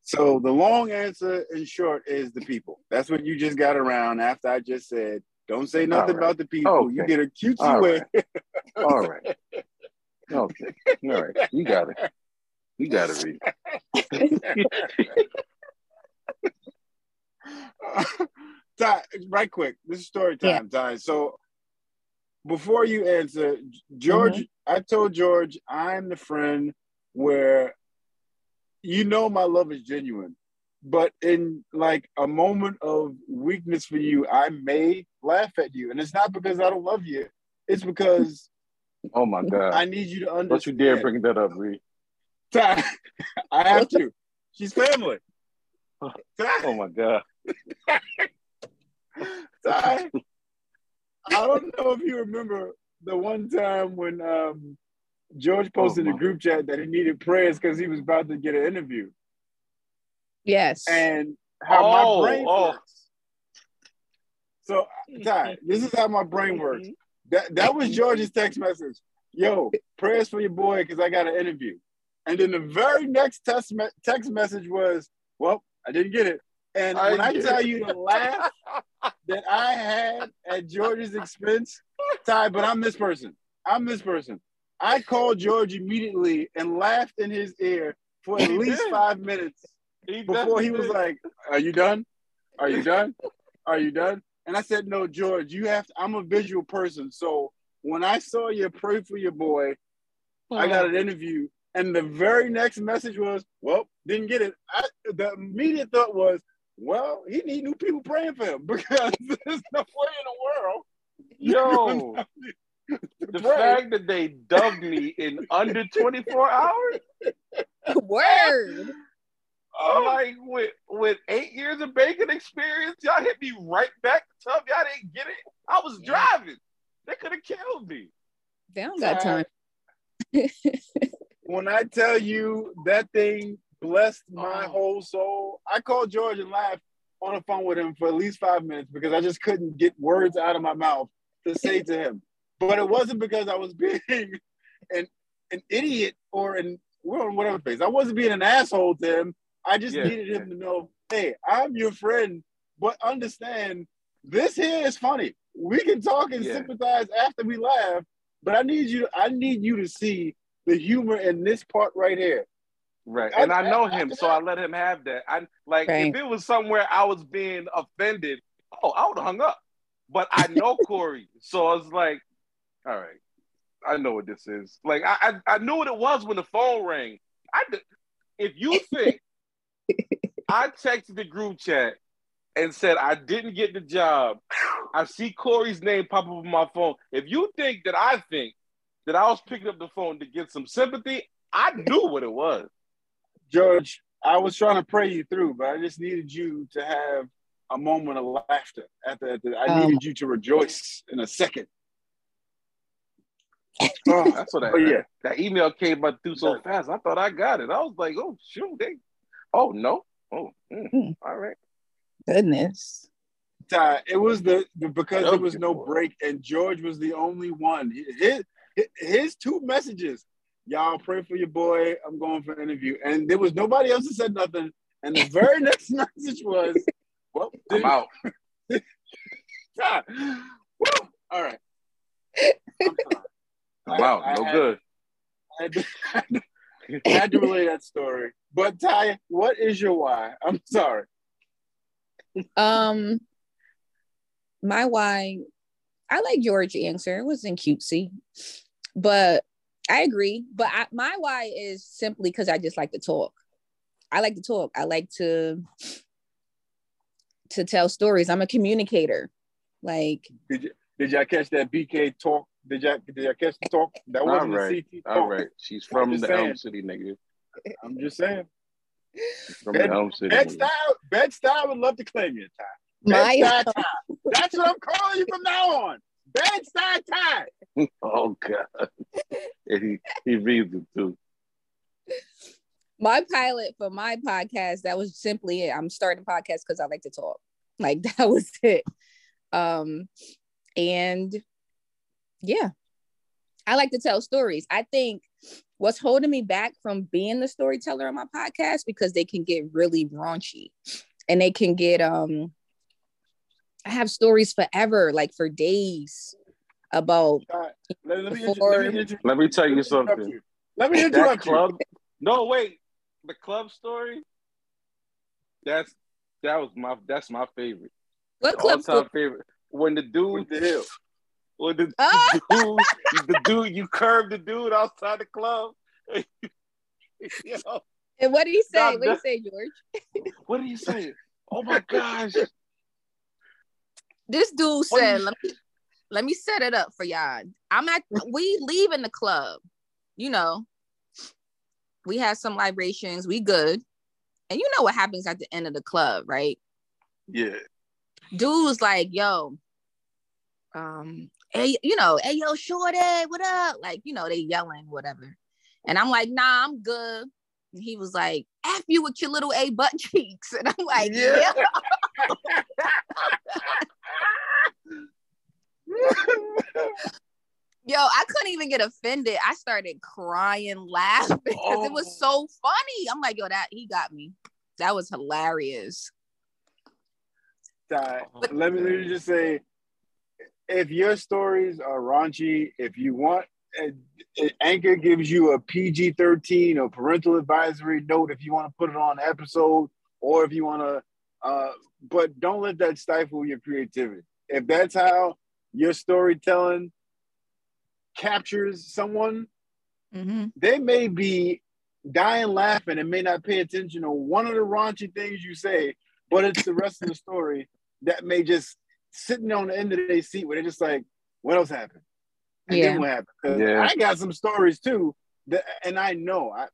So the long answer in short is the people. That's what you just got around after I just said don't say nothing right. about the people. Okay. You get a cutesy All way. Right. All right. Okay. All right. You got it. You got to read. Ty, right quick. This is story time, yeah. Ty. So before you answer, George, mm-hmm. I told George I'm the friend where you know my love is genuine but in like a moment of weakness for you, I may laugh at you. And it's not because I don't love you. It's because Oh my god. I need you to understand. Don't you dare bring that up, Reed. I have to. She's family. Oh my god. Ty, I don't know if you remember the one time when um, George posted oh in the group chat that he needed prayers because he was about to get an interview. Yes. And how oh, my brain oh. works. So, Ty, this is how my brain works. Mm-hmm. That that was George's text message. Yo, prayers for your boy because I got an interview. And then the very next text, me- text message was, well, I didn't get it. And I when I tell it. you the laugh that I had at George's expense, Ty, but I'm this person. I'm this person. I called George immediately and laughed in his ear for at least five minutes he before he was like, "Are you done? Are you done? Are you done?" And I said, "No, George, you have. To, I'm a visual person, so when I saw you pray for your boy, oh. I got an oh. interview, and the very next message was, "Well, didn't get it." I, the immediate thought was, "Well, he need new people praying for him because there's no way in the world." Yo, the pray. fact that they dubbed me in under 24 hours. Word. Oh. I'm like, with with eight years of bacon experience, y'all hit me right back to tell me y'all didn't get it. I was driving. They could have killed me. They don't got time. when I tell you that thing blessed my oh. whole soul, I called George and laughed on the phone with him for at least five minutes because I just couldn't get words out of my mouth to say to him. But it wasn't because I was being an an idiot or an we're on whatever face. I wasn't being an asshole to him. I just yeah. needed him to know, hey, I'm your friend, but understand this here is funny. We can talk and yeah. sympathize after we laugh, but I need you. I need you to see the humor in this part right here. Right. I- And I know I- him, I- so I let him have that. I like Right. if it was somewhere I was being offended, oh, I would have hung up. But I know Corey, so I was like, all right, I know what this is. Like I, I, I knew what it was when the phone rang. I if you think I texted the group chat and said I didn't get the job, I see Corey's name pop up on my phone. If you think that I think that I was picking up the phone to get some sympathy, I knew what it was. George, I was trying to pray you through, but I just needed you to have a moment of laughter. After, after I Um, needed you to rejoice in a second. Oh, That's what that, Oh, yeah. that email came by through so fast. I thought I got it. I was like, oh shoot, they oh no. Oh, mm, Hmm. all right. Goodness. Ty, it was the, the because there was no boy. break and George was the only one. His his two messages, y'all pray for your boy. I'm going for an interview, and there was nobody else that said nothing. And the very next message was, "Well, I'm out. Ty, woo, all right." I'm. I'm I- out. I No had- good. I had, to, I had to relay that story. But Ty, what is your why? I'm sorry. Um, my why, I like George answer. It wasn't cutesy, but I agree. But I, my why is simply because I just like to talk. I like to talk. I like to to tell stories. I'm a communicator. Like Did you did y'all catch that BK talk? Did y'all did y'all catch the talk? That All wasn't right. the CT talk. All right. She's from the saying. Elm City, nigga. I'm just saying. She's from Bed- the Elm City. Bed nigga. style, Bed-Stuy would love to claim your Ty. my Bed-Stuy Ty. That's what I'm calling you from now on. Bed-Stuy Ty. Oh god. And he he reads it too. my pilot for my podcast that was simply it i'm starting a podcast because i like to talk like that was it um and yeah i like to tell stories i think what's holding me back from being the storyteller on my podcast because they can get really raunchy and they can get um i have stories forever like for days about Ty, let, let me inter- Before- let me inter- Let me tell you let something. you. Let me That interrupt you. club. No, wait. The club story. That's that was my that's my favorite. what All club time favorite. When the dude With the hill. When the Ah! dude the dude you curved the dude outside the club. Yo, and what did he say Nah, what did he say george what are you say? Oh my gosh. this dude said, you- let me, let me set it up for y'all. I'm at we leaving the club, you know. We had some libations, we good. And you know what happens at the end of the club, right? Yeah. Dude's like, yo, um, hey, you know, hey yo, shorty, what up? Like, you know, they yelling, whatever. And I'm like, nah, I'm good. And he was like, F you with your little A butt cheeks. And I'm like, Yeah. yeah. Yo, I couldn't even get offended. I started crying, laughing because it Oh. was so funny. I'm like, yo, that he got me. That was hilarious. Ty, oh, let me, let me just say, if your stories are raunchy, if you want, uh, uh, Anchor gives you a PG thirteen or parental advisory note if you want to put it on episode, or if you want to, uh, but don't let that stifle your creativity. If that's how your storytelling captures someone, Mm-hmm. they may be dying laughing and may not pay attention to one of the raunchy things you say, but it's the rest of the story that may just sitting on the end of their seat where they're just like, what else happened? And Yeah. then what happened? 'Cause Yeah. I got some stories too, that, and I know I,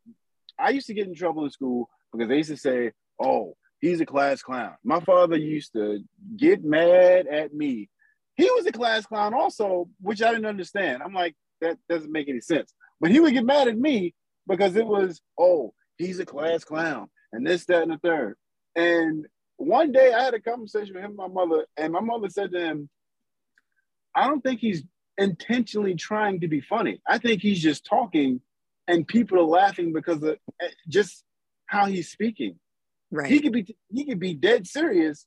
I used to get in trouble in school because they used to say, oh, he's a class clown. My father used to get mad at me. He was a class clown also, which I didn't understand. I'm like, that doesn't make any sense. But he would get mad at me because it was, oh, he's a class clown and this, that, and the third. And one day I had a conversation with him and my mother, and my mother said to him, I don't think he's intentionally trying to be funny. I think he's just talking and people are laughing because of eh, just how he's speaking. Right. He could be he could be dead serious,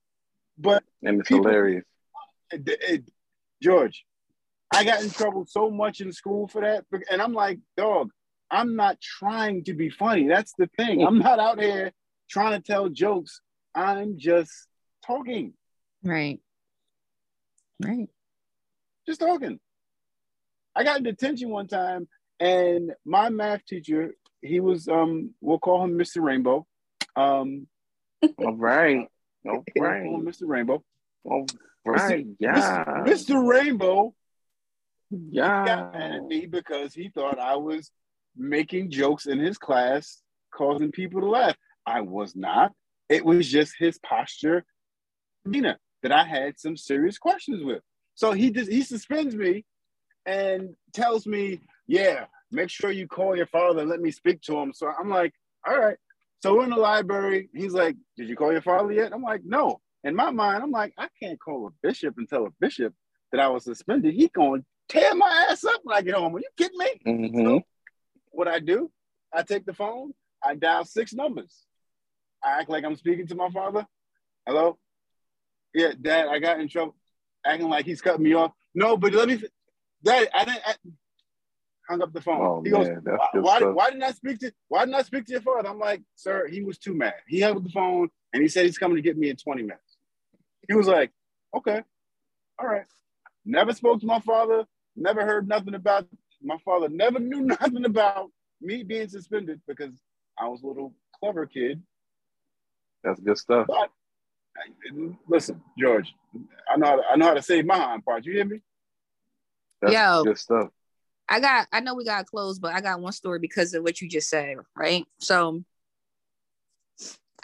but And it's People- hilarious. it, it- George, I got in trouble so much in school for that. And I'm like, dog, I'm not trying to be funny. That's the thing. I'm not out here trying to tell jokes. I'm just talking. Right. Right. Just talking. I got in detention one time, and my math teacher, he was um, we'll call him Mr. Rainbow. Um, all right. All right. Mr. Rainbow. All right. Mr. Yeah. Mr. Rainbow yeah. got mad at me because he thought I was making jokes in his class, causing people to laugh. I was not. It was just his posture, Nina, that I had some serious questions with. So he just he suspends me and tells me, "Yeah, make sure you call your father and let me speak to him." So I'm like, "All right." So we're in the library. He's like, "Did you call your father yet?" I'm like, "No." In my mind, I'm like, "I can't call a bishop and tell a bishop that I was suspended. He going to tear my ass up when I get home. Are you kidding me?" Mm-hmm. So what I do, I take the phone, I dial six numbers. I act like I'm speaking to my father. Hello? Yeah, Dad, I got in trouble. Acting like he's cutting me off. No, but let me, Dad, I didn't. I, hung up the phone. Oh, he goes, man, why, why, why didn't I speak to why didn't I speak to your father? I'm like, sir, he was too mad. He hung up the phone and he said he's coming to get me in 20 minutes. He was like, okay, all right. Never spoke to my father, never heard nothing about my father, never knew nothing about me being suspended because I was a little clever kid. That's good stuff. But listen, George, I know how to, I know how to save my hind part. You hear me? That's Yo. good stuff. I got I know we got close, but I got one story because of what you just said, right? So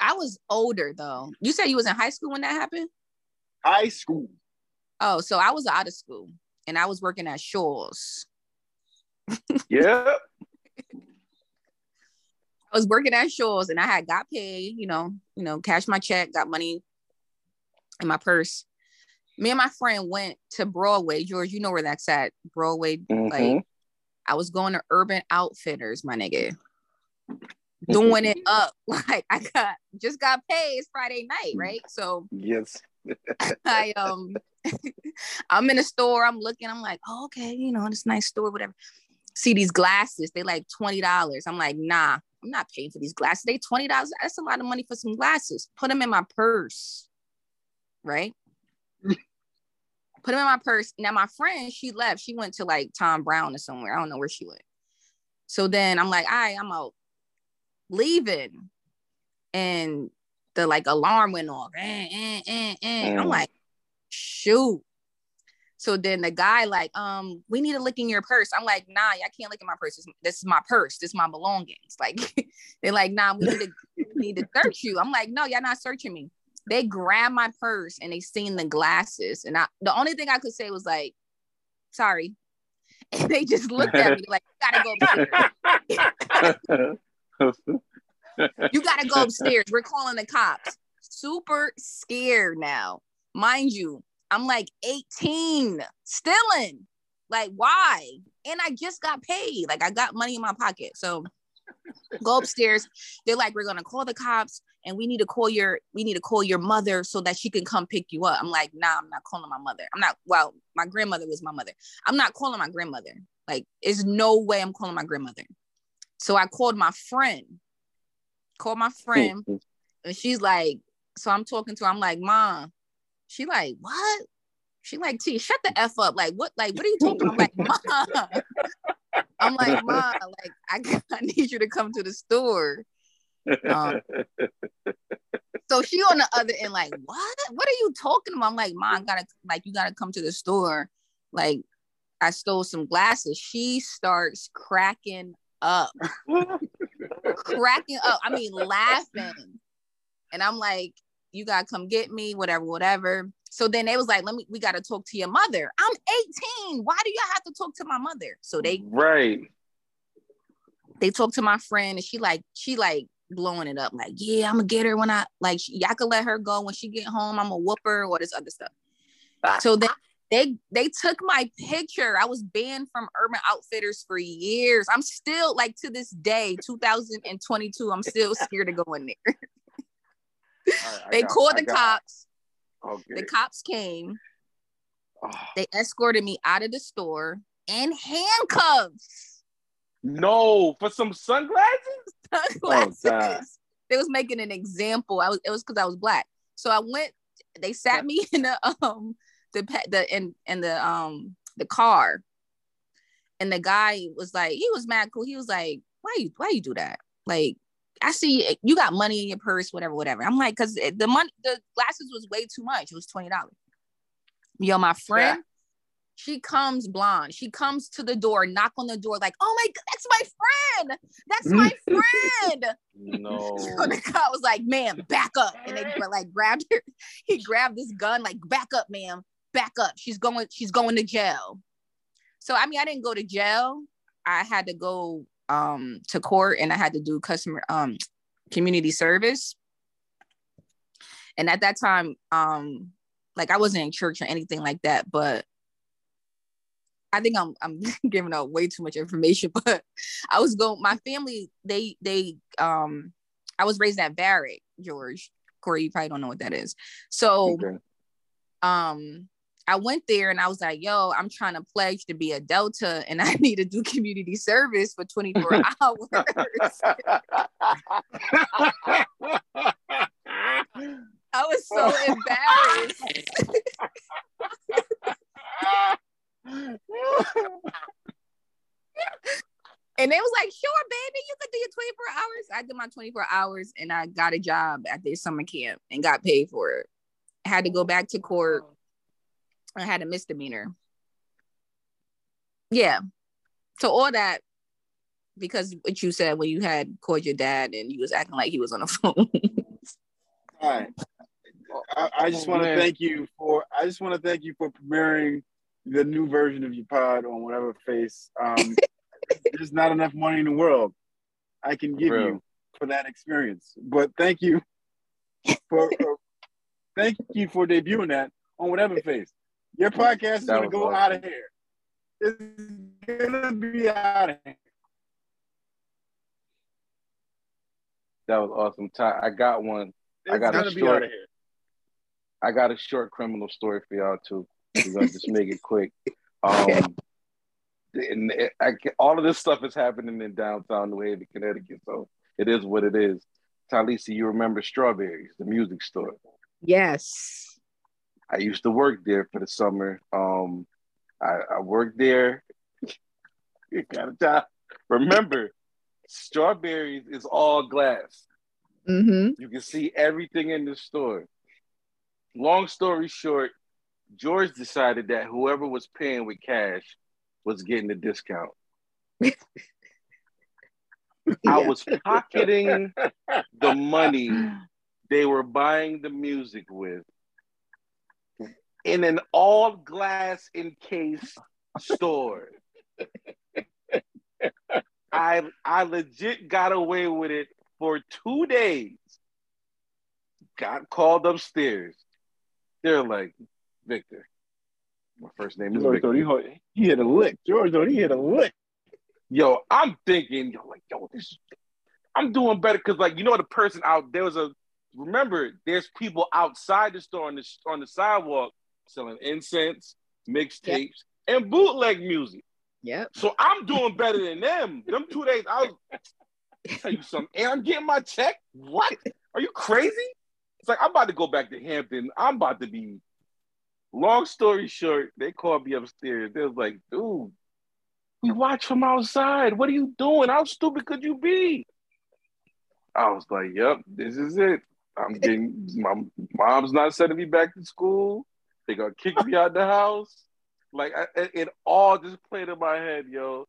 I was older though. You said you was in high school when that happened? High school. Oh, so I was out of school and I was working at Shaw's. Yeah. Was working at Shaw's and I had got paid, you know, you know, cashed my check, got money in my purse. Me and my friend went to Broadway. George, you know where that's at. Broadway. Mhm. Like I was going to Urban Outfitters, my nigga. Doing it up. Like I got just got paid. It's Friday night, right? So Yes. I um I'm in the store, I'm looking, I'm like, oh, okay, you know, this nice store, whatever. See these glasses, they like $20. I'm like, nah, I'm not paying for these glasses. They $20. That's a lot of money for some glasses. Put them in my purse. Right? Put them in my purse. Now my friend, she left. She went to like Tom Brown or somewhere. I don't know where she went. So then I'm like, all right, I'm out. Leaving. And the like alarm went off. Eh, eh, eh, eh. I'm Mm. like, shoot. So then the guy like, um, we need to look in your purse. I'm like, nah, I can't look in my purse. This, is my purse. This is my belongings. Like they're like, nah, we need to we need to search you. I'm like, no, y'all not searching me. They grabbed my purse and they seen the glasses. And I the only thing I could say was like, sorry. And they just looked at me like, you gotta go upstairs. You gotta go upstairs. We're calling the cops. Super scared now. Mind you, I'm like 18, stealing. Like, why? And I just got paid. Like, I got money in my pocket. So go upstairs. They're like, we're gonna call the cops and we need to call your we need to call your mother so that she can come pick you up. I'm like, nah, I'm not calling my mother. I'm not, well, my grandmother was my mother. I'm not calling my grandmother. Like, there's no way I'm calling my grandmother. So I called my friend, called my friend, mm-hmm. and she's like, so I'm talking to her. I'm like, Mom. She like, what? She like, T, shut the F up. Like, what? Like, what are you talking? I'm like, Mom. I'm like, Mom, like, I, I need you to come to the store. Um, So she on the other end, like, what? What are you talking about? I'm like, Mom, I gotta like, you gotta come to the store. Like, I stole some glasses. She starts cracking up, cracking up. I mean, laughing. And I'm like, you gotta come get me, whatever, whatever. So then they was like, let me, we gotta talk to your mother. I'm 18. Why do you have to talk to my mother? So they right. they talk to my friend and she like she like blowing it up like yeah i'm gonna get her when i like y'all can let her go when she get home i'm a whooper or this other stuff ah. so then they they took my picture i was banned from urban outfitters for years i'm still like to this day 2022 i'm still scared to go in there right, they got- called I the cops Okay. the cops came Oh, They escorted me out of the store in handcuffs. no, for some sunglasses. Sunglasses. God. they was making an example. I was it was because I was black. So I went. They sat me in the um the the in in the um the car, and the guy was like he was mad cool. He was like, why you why you do that? Like I see eh, you got money in your purse, whatever, whatever. I'm like, cause eh, the money the glasses was way too much. It was twenty dollars. Yo, my friend. She comes blonde. She comes to the door, knock on the door, like, "Oh my god, that's my friend! That's my friend!" No. So the cop was like, ma'am, back up. And they were like grabbed her. He grabbed this gun, like, back up, ma'am, back up. She's going, she's going to jail. So I mean, I didn't go to jail. I had to go um to court and I had to do customer um community service. And at that time, um, like I wasn't in church or anything like that, but I think I'm I'm giving out way too much information, but I was going my family, they they um I was raised at Barrett, George. Corey, you probably don't know what that is. So Okay. um I went there and I was like, yo, I'm trying to pledge to be a Delta and I need to do community service for 24 hours. I was so embarrassed. And they was like, sure, baby, you could do your 24 hours. I did my 24 hours and I got a job at their summer camp and got paid for it. I had to go back to court. I had a misdemeanor. Yeah. So all that because what you said when you had called your dad and you was acting like he was on the phone. All right. I, I just want to thank you for. I just want to thank you for premiering the new version of your pod on whatever face. Um, there's not enough money in the world I can give Real. you for that experience. But thank you for. uh, thank you for debuting that on whatever face. Your podcast is That going to go awesome. out of here. It's gonna be out of here. That was awesome. Ty, I got one. It's I got a gonna be short- out of here. I got a short criminal story for y'all too. We're gonna just make it quick. Um, and it, I, all of this stuff is happening in downtown New Haven, Connecticut. So it is what it is. Talisa, you remember Strawberries, the music store? yes. I used to work there for the summer. Um, I, I worked there. You gotta tell- Remember, Strawberries is all glass. Mm-hmm. You can see everything in the store. Long story short, George decided that whoever was paying with cash was getting a discount. I was pocketing the money they were buying the music with in an all glass encased store. I I legit got away with it for two days. Got called upstairs. They're like, Victor. My first name is George Victor. thought he, he hit a lick. George thought he hit a lick. Yo, I'm thinking, yo, like, yo, this I'm doing better because, like, you know, the person out there was a remember, there's people outside the store on the on the sidewalk selling incense, mixtapes, and bootleg music. Yep. So I'm doing better than them. Them two days, I was tell you something. And I'm getting my check. What? Are you crazy? It's like I'm about to go back to Hampton. I'm about to be. Long story short, they called me upstairs. They was like, "Dude, we watch from outside. What are you doing? How stupid could you be?" I was like, "Yep, this is it. I'm getting my mom's not sending me back to school. They gonna kick me out the house." Like I, it, it all just played in my head, yo,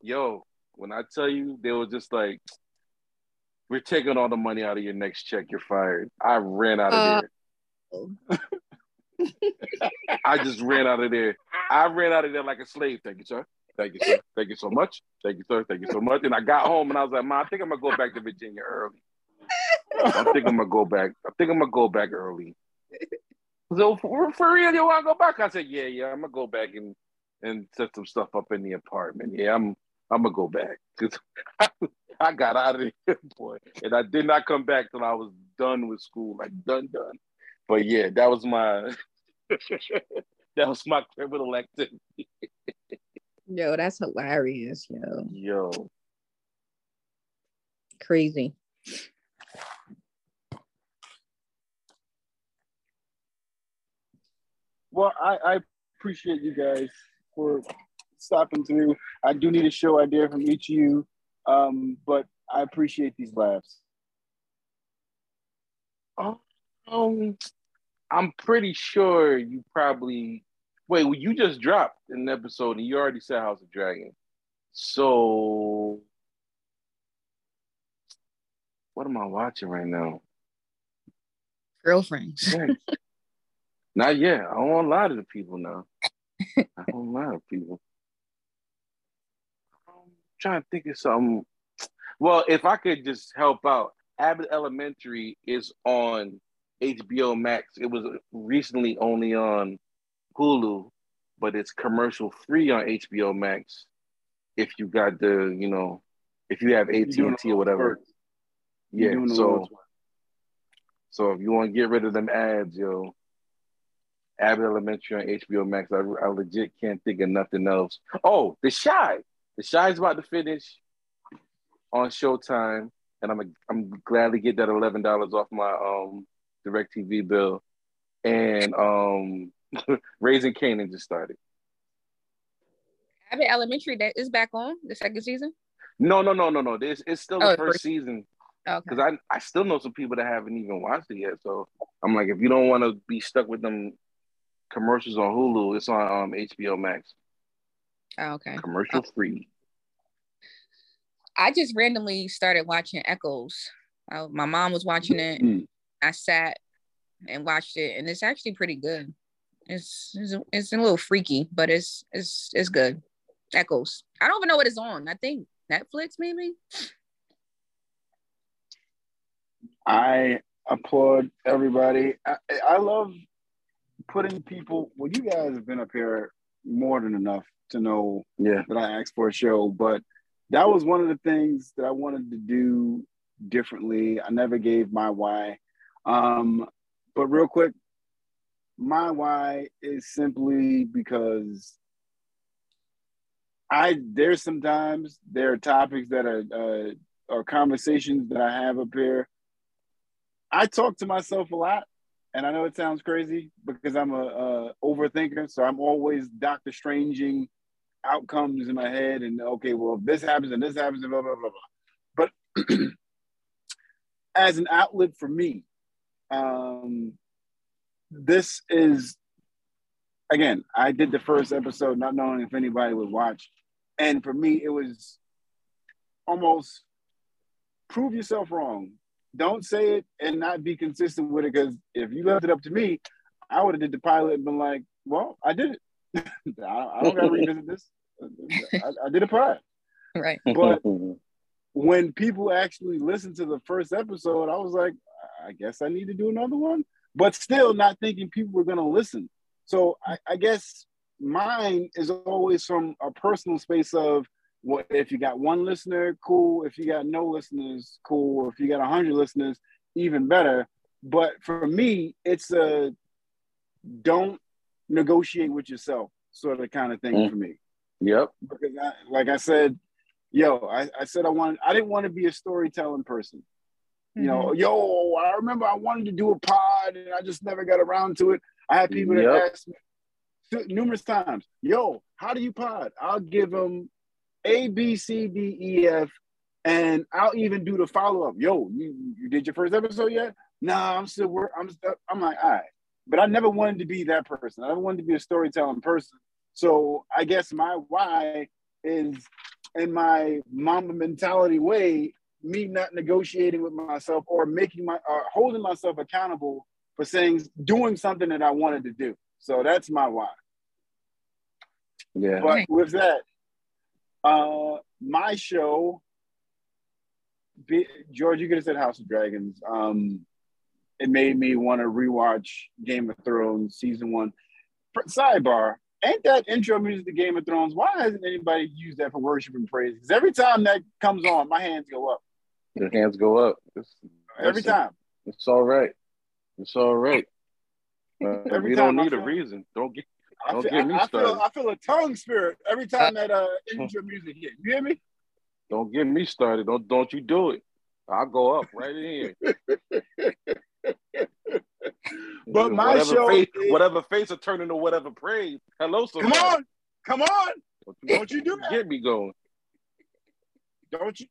yo. When I tell you, they were just like, "We're taking all the money out of your next check. You're fired." I ran out of Uh, there. I just ran out of there. I ran out of there like a slave. Thank you, sir. Thank you, sir. Thank you so much. Thank you, sir. Thank you so much. And I got home and I was like, "Mom, I think I'm gonna go back to Virginia early. I think I'm gonna go back. I think I'm gonna go back early." So for, for real, you want to go back? I said, "Yeah, yeah, I'm gonna go back and and set some stuff up in the apartment. Yeah, I'm I'm gonna go back because I got out of there, boy, and I did not come back till I was done with school, like done, done. But yeah, that was my That was my criminal activity. Yo, that's hilarious, yo. Yo. Crazy. Well, I, I appreciate you guys for stopping through. I do need a show idea from each of you, um, but I appreciate these laughs. Um, I'm pretty sure you probably wait. Well, you just dropped an episode and you already said House of Dragon. So, what am I watching right now? Girlfriends. Not yet. I don't want a lot of the people now. I don't lot of people. I'm trying to think of something. Well, if I could just help out, Abbott Elementary is on HBO Max. It was recently only on Hulu, but it's commercial free on HBO Max. If you got the, you know, if you have AT and T or whatever. Yeah. So, so if you want to get rid of them ads, yo, Abbott Elementary on HBO Max. I, I legit can't think of nothing else. Oh, The Chi. The Chi is about to finish on Showtime, and I'm a, I'm glad to get that eleven dollars off my um DirecTV bill. And um, Raising Kanan just started. Abbott Elementary that is back on the second season. No, no, no, no, no. This it's still the oh, first, first season. Because okay. I I still know some people that haven't even watched it yet. So I'm like, if you don't want to be stuck with them commercials on Hulu, it's on um HBO Max. Oh, okay. Commercial oh. free. I just randomly started watching Echoes. I, my mom was watching it. Mm-hmm. I sat and watched it, and it's actually pretty good. It's it's, it's a little freaky, but it's it's it's good. Echoes. I don't even know what it's on. I think Netflix maybe. I applaud everybody. I, I love putting people. Well, you guys have been up here more than enough to know yeah. that I asked for a show, but that was one of the things that I wanted to do differently. I never gave my why. Um, but real quick, my why is simply because I there's sometimes there are topics that are uh, or conversations that I have up here. I talk to myself a lot, and I know it sounds crazy because I'm a, a overthinker, so I'm always Doctor Stranging outcomes in my head, and okay, well, if this happens and this happens and blah blah blah blah. But as an outlet for me, um, this is again. I did the first episode not knowing if anybody would watch, and for me, it was almost prove yourself wrong. Don't say it and not be consistent with it. Because if you left it up to me, I would have did the pilot and been like, "Well, I did it. I, I don't got to revisit this. I, I did a pilot." Right. But when people actually listened to the first episode, I was like, I guess I need to do another one, but still not thinking people were going to listen. So I, I, guess mine is always from a personal space of what well, if you got one listener, cool. If you got no listeners, cool. If you got a hundred listeners, even better. But for me, it's a don't negotiate with yourself sort of kind of thing mm. for me. Yep. Because I, like I said, yo, I, I said I wanted I didn't want to be a storytelling person. You know, mm-hmm. yo, I remember I wanted to do a pod and I just never got around to it. I had people yep. that asked me numerous times, yo, how do you pod? I'll give them A, B, C, D, E, F, and I'll even do the follow up. Yo, you, you did your first episode yet? Nah, I'm still work. I'm still, I'm like, all right. But I never wanted to be that person. I never wanted to be a storytelling person. So I guess my why is in my mama mentality way me not negotiating with myself or making my or holding myself accountable for saying doing something that I wanted to do. So that's my why. Yeah. But with that, uh my show, be, George, you could have said House of Dragons. Um, it made me want to rewatch Game of Thrones season one. Sidebar: Ain't that intro music to Game of Thrones? Why hasn't anybody used that for worship and praise? Because every time that comes on, my hands go up. Your hands go up. It's, Every time. It's all right. It's all right. Uh, Every we don't need a reason. Don't get. I Don't feel, get me I, I feel. I feel a tongue spirit every time that uh intro music hit. You hear me? Don't get me started. Don't don't you do it. I'll go up right in here. But my whatever show face, is- whatever face will turn into whatever praise. Hello, Come on, come on! Don't Don't you do that? get me going. Don't you?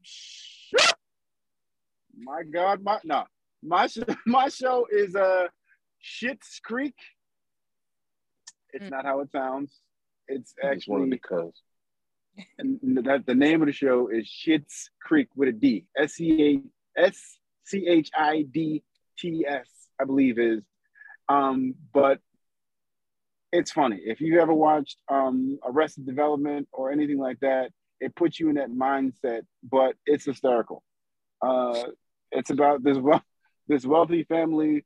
My God, my no, my show, my show is uh, Schitt's Creek. It's Mm. not how it sounds. It's I just wanted actually because. and that the name of the show is Schitt's Creek with a D. S C A S C H I D T S, I believe is. Um, but it's funny. If you've ever watched um Arrested Development or anything like that, it puts you in that mindset, but it's hysterical. Uh it's about this wel- this wealthy family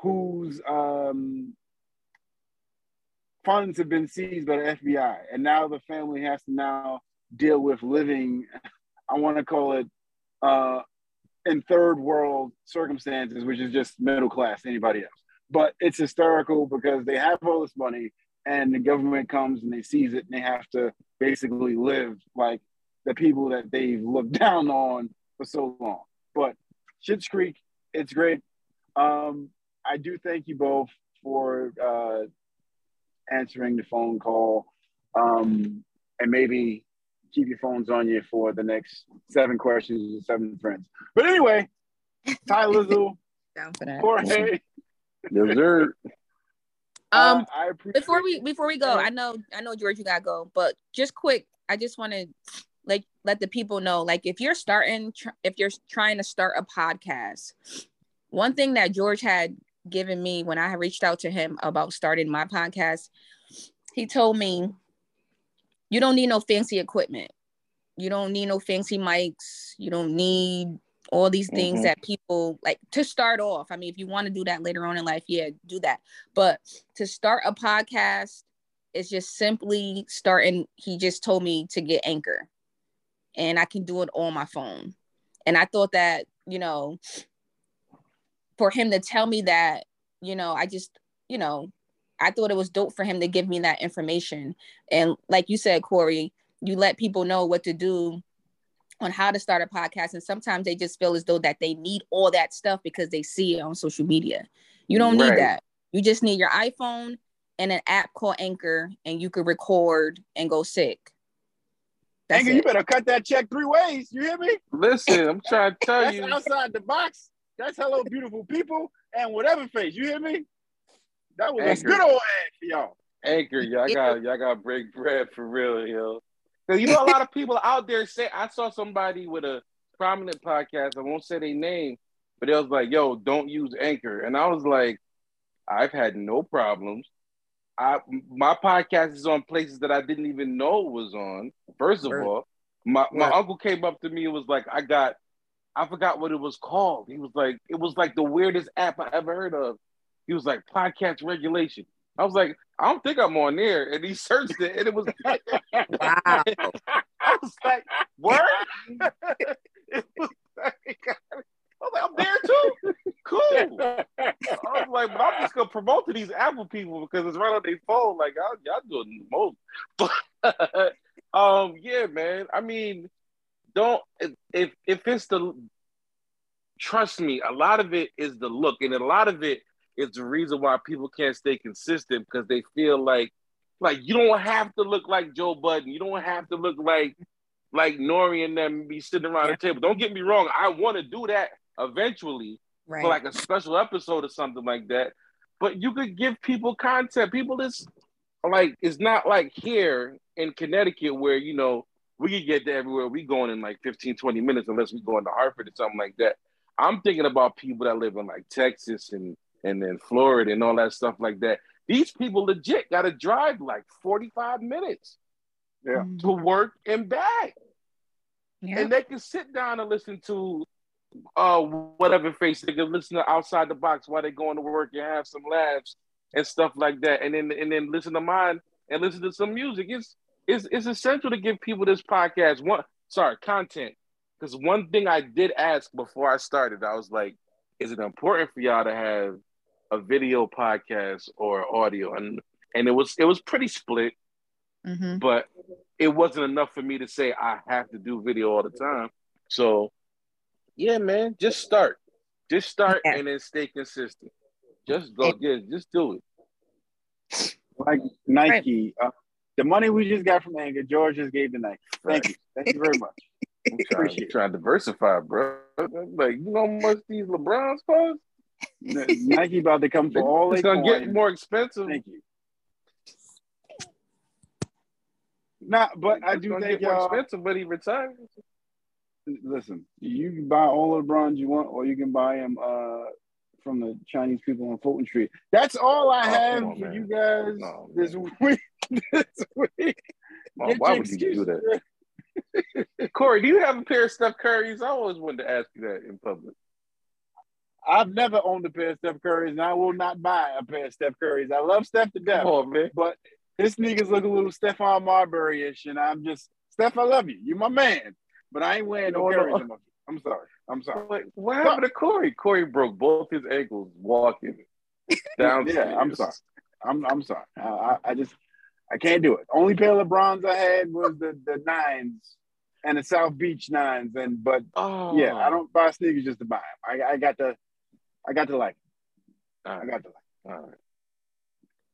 whose um funds have been seized by the FBI, and now the family has to now deal with living. I want to call it uh, in third world circumstances, which is just middle class, anybody else. But it's hysterical because they have all this money, and the government comes and they seize it, and they have to basically live like the people that they've looked down on for so long. But Schitt's Creek, it's great. Um, I do thank you both for uh, answering the phone call, um, and maybe keep your phones on you for the next seven questions and seven friends. But anyway, Ty Lizzo, Down for that. Jorge, Dessert. Um, uh, before we before we go, I know I know George, you gotta go, but just quick, I just want to like let the people know, like if you're starting, tr- if you're trying to start a podcast, one thing that George had given me when I reached out to him about starting my podcast, he told me, you don't need no fancy equipment, you don't need no fancy mics, you don't need all these things Mhm. that people like to start off. I mean, if you want to do that later on in life, yeah, do that. But to start a podcast it's just simply starting. He just told me to get Anchor, and I can do it on my phone. And I thought that you know, for him to tell me that, you know, I just you know, I thought it was dope for him to give me that information. And like you said, Corey, you let people know what to do on how to start a podcast and sometimes they just feel as though that they need all that stuff because they see it on social media you don't need that you just need your iphone and an app called anchor and you could record and go sick that's Anchor, you better cut that check three ways. You hear me? Listen, I'm trying to tell That's you. outside the box. That's hello, beautiful people, and whatever face. You hear me? That was a good old ad for y'all. Anchor, y'all got y'all got break bread for real, yo. Because you know a lot of people out there say I saw somebody with a prominent podcast. I won't say their name, but it was like, "Yo, don't use Anchor," and I was like, "I've had no problems. I my podcast is on places that I didn't even know it was on. First of all, my my Word. uncle came up to me and was like, "I got." I forgot what it was called. He was like, it was like the weirdest app I ever heard of. He was like, podcast regulation. I was like, I don't think I'm on there. And he searched it and it was wow I was like, word? it was like, I was like, I'm there too. Cool. I was like, but I'm just gonna promote to these Apple people because it's right on their phone. Like, y'all, y'all doing the most. But um, yeah, man. I mean, don't if if it's the trust me, a lot of it is the look, and a lot of it is the reason why people can't stay consistent because they feel like like you don't have to look like Joe Budden. You don't have to look like like N.O.R.E. and them be sitting around the table. Don't get me wrong. I want to do that eventually right for like a special episode or something like that. But you could give people content. People is like it's not like here in Connecticut where you know we can get to everywhere we going in like 15, 20 minutes unless we go into Hartford or something like that. I'm thinking about people that live in like Texas and and then Florida and all that stuff like that. These people legit got to drive like 45 minutes Yeah. to work and back yeah. and they can sit down and listen to uh whatever face they can listen to outside the box while they're going to work and have some laughs and stuff like that and then and then listen to mine and listen to some music it's it's, it's essential to give people this podcast one sorry content because one thing i did ask before i started i was like is it important for y'all to have a video podcast or audio and and it was it was pretty split, Mhm. but it wasn't enough for me to say I have to do video all the time. So, yeah, man, just start, just start, Yeah. and then stay consistent. Just go, yeah, just do it. Like Nike, uh, the money we just got from Anchor, George just gave to Nike. Thank you. Thank you very much. I'm trying, Appreciate trying to diversify, bro. Like, you know how much these LeBrons cost? Nike about to come for all it's gonna get more expensive. Thank you. Nah, but I do think y'all expensive, but he retired. listen. You can buy all the LeBrons you want, or you can buy them uh, from the Chinese people on Fulton Street. That's all I Oh, have come on, for man. you guys No, this week. this week. Oh, Get why your would you do that? Corey, do you have a pair of Steph Curry's? I always wanted to ask you that in public. I've never owned a pair of Steph Curry's, and I will not buy a pair of Steph Curry's. I love Steph to death, on, man. but his sneakers look a little Stephon Marbury-ish, and I'm just Steph. I love you. You're my man, but I ain't wearing no No, no. Curry's. on my feet. I'm sorry. I'm sorry. Like, what happened to Corey? Corey broke both his ankles walking down. Yeah, I'm sorry. I'm I'm sorry. I, I, I just I can't do it. Only pair of Brons I had was the the nines and the South Beach nines, and but Oh, yeah, I don't buy sneakers just to buy them. I, I got to I got to like. All I got to like. all right.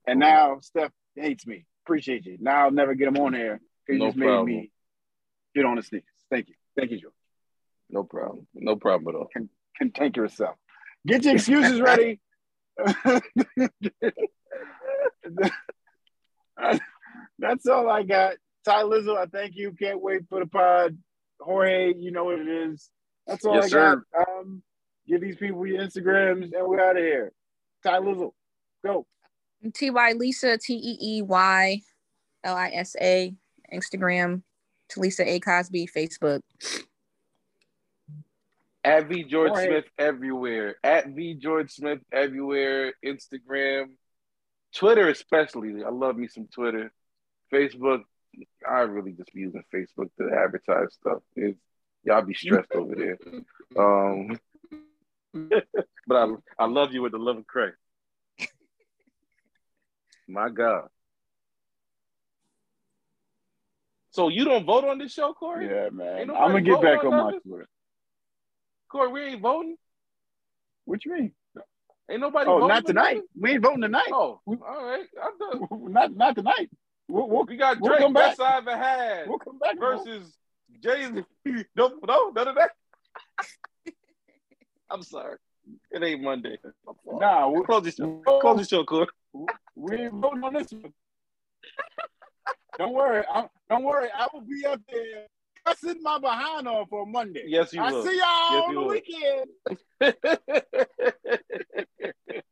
And now Steph hates me. Appreciate you. Now I'll never get him on here. He No just problem. made me get on the sneakers. Thank you. Thank you, Joe. No problem. No problem at all. Cantankerous self. Get your excuses ready. That's all I got. Ty Lizzo, I thank you. Can't wait for the pod. Jorge, you know what it is. That's all Yes, I sir. got. Um, give these people your Instagrams and we're out of here. Ty Lizzo, go. T Y Lisa T E E Y L I S A Instagram. Talisa A Cosby Facebook. At V George Jorge. Smith everywhere. At V George Smith everywhere. Instagram, Twitter especially. I love me some Twitter. Facebook. I really just be using Facebook to advertise stuff. It's, y'all be stressed over there. Um, but I I love you with the love of Christ. My God. So you don't vote on this show, Corey? Yeah, man. I'm gonna get back on on my nothing? Twitter. Corey, we ain't voting. What you mean? Ain't nobody. Oh, voting not tonight. nothing? We ain't voting tonight. Oh, all right. I thought Not not tonight. We'll, we'll, we got We'll come back. best I ever had we'll come back versus Jay Z. No, no, none of that. I'm sorry. It ain't Monday. Nah, we, Close the show. Close the show, Corey. we ain't voting on this one. don't worry. I, don't worry. I will be up there cussing my behind on Monday. Yes, you I will. see y'all Yes, on the will. weekend.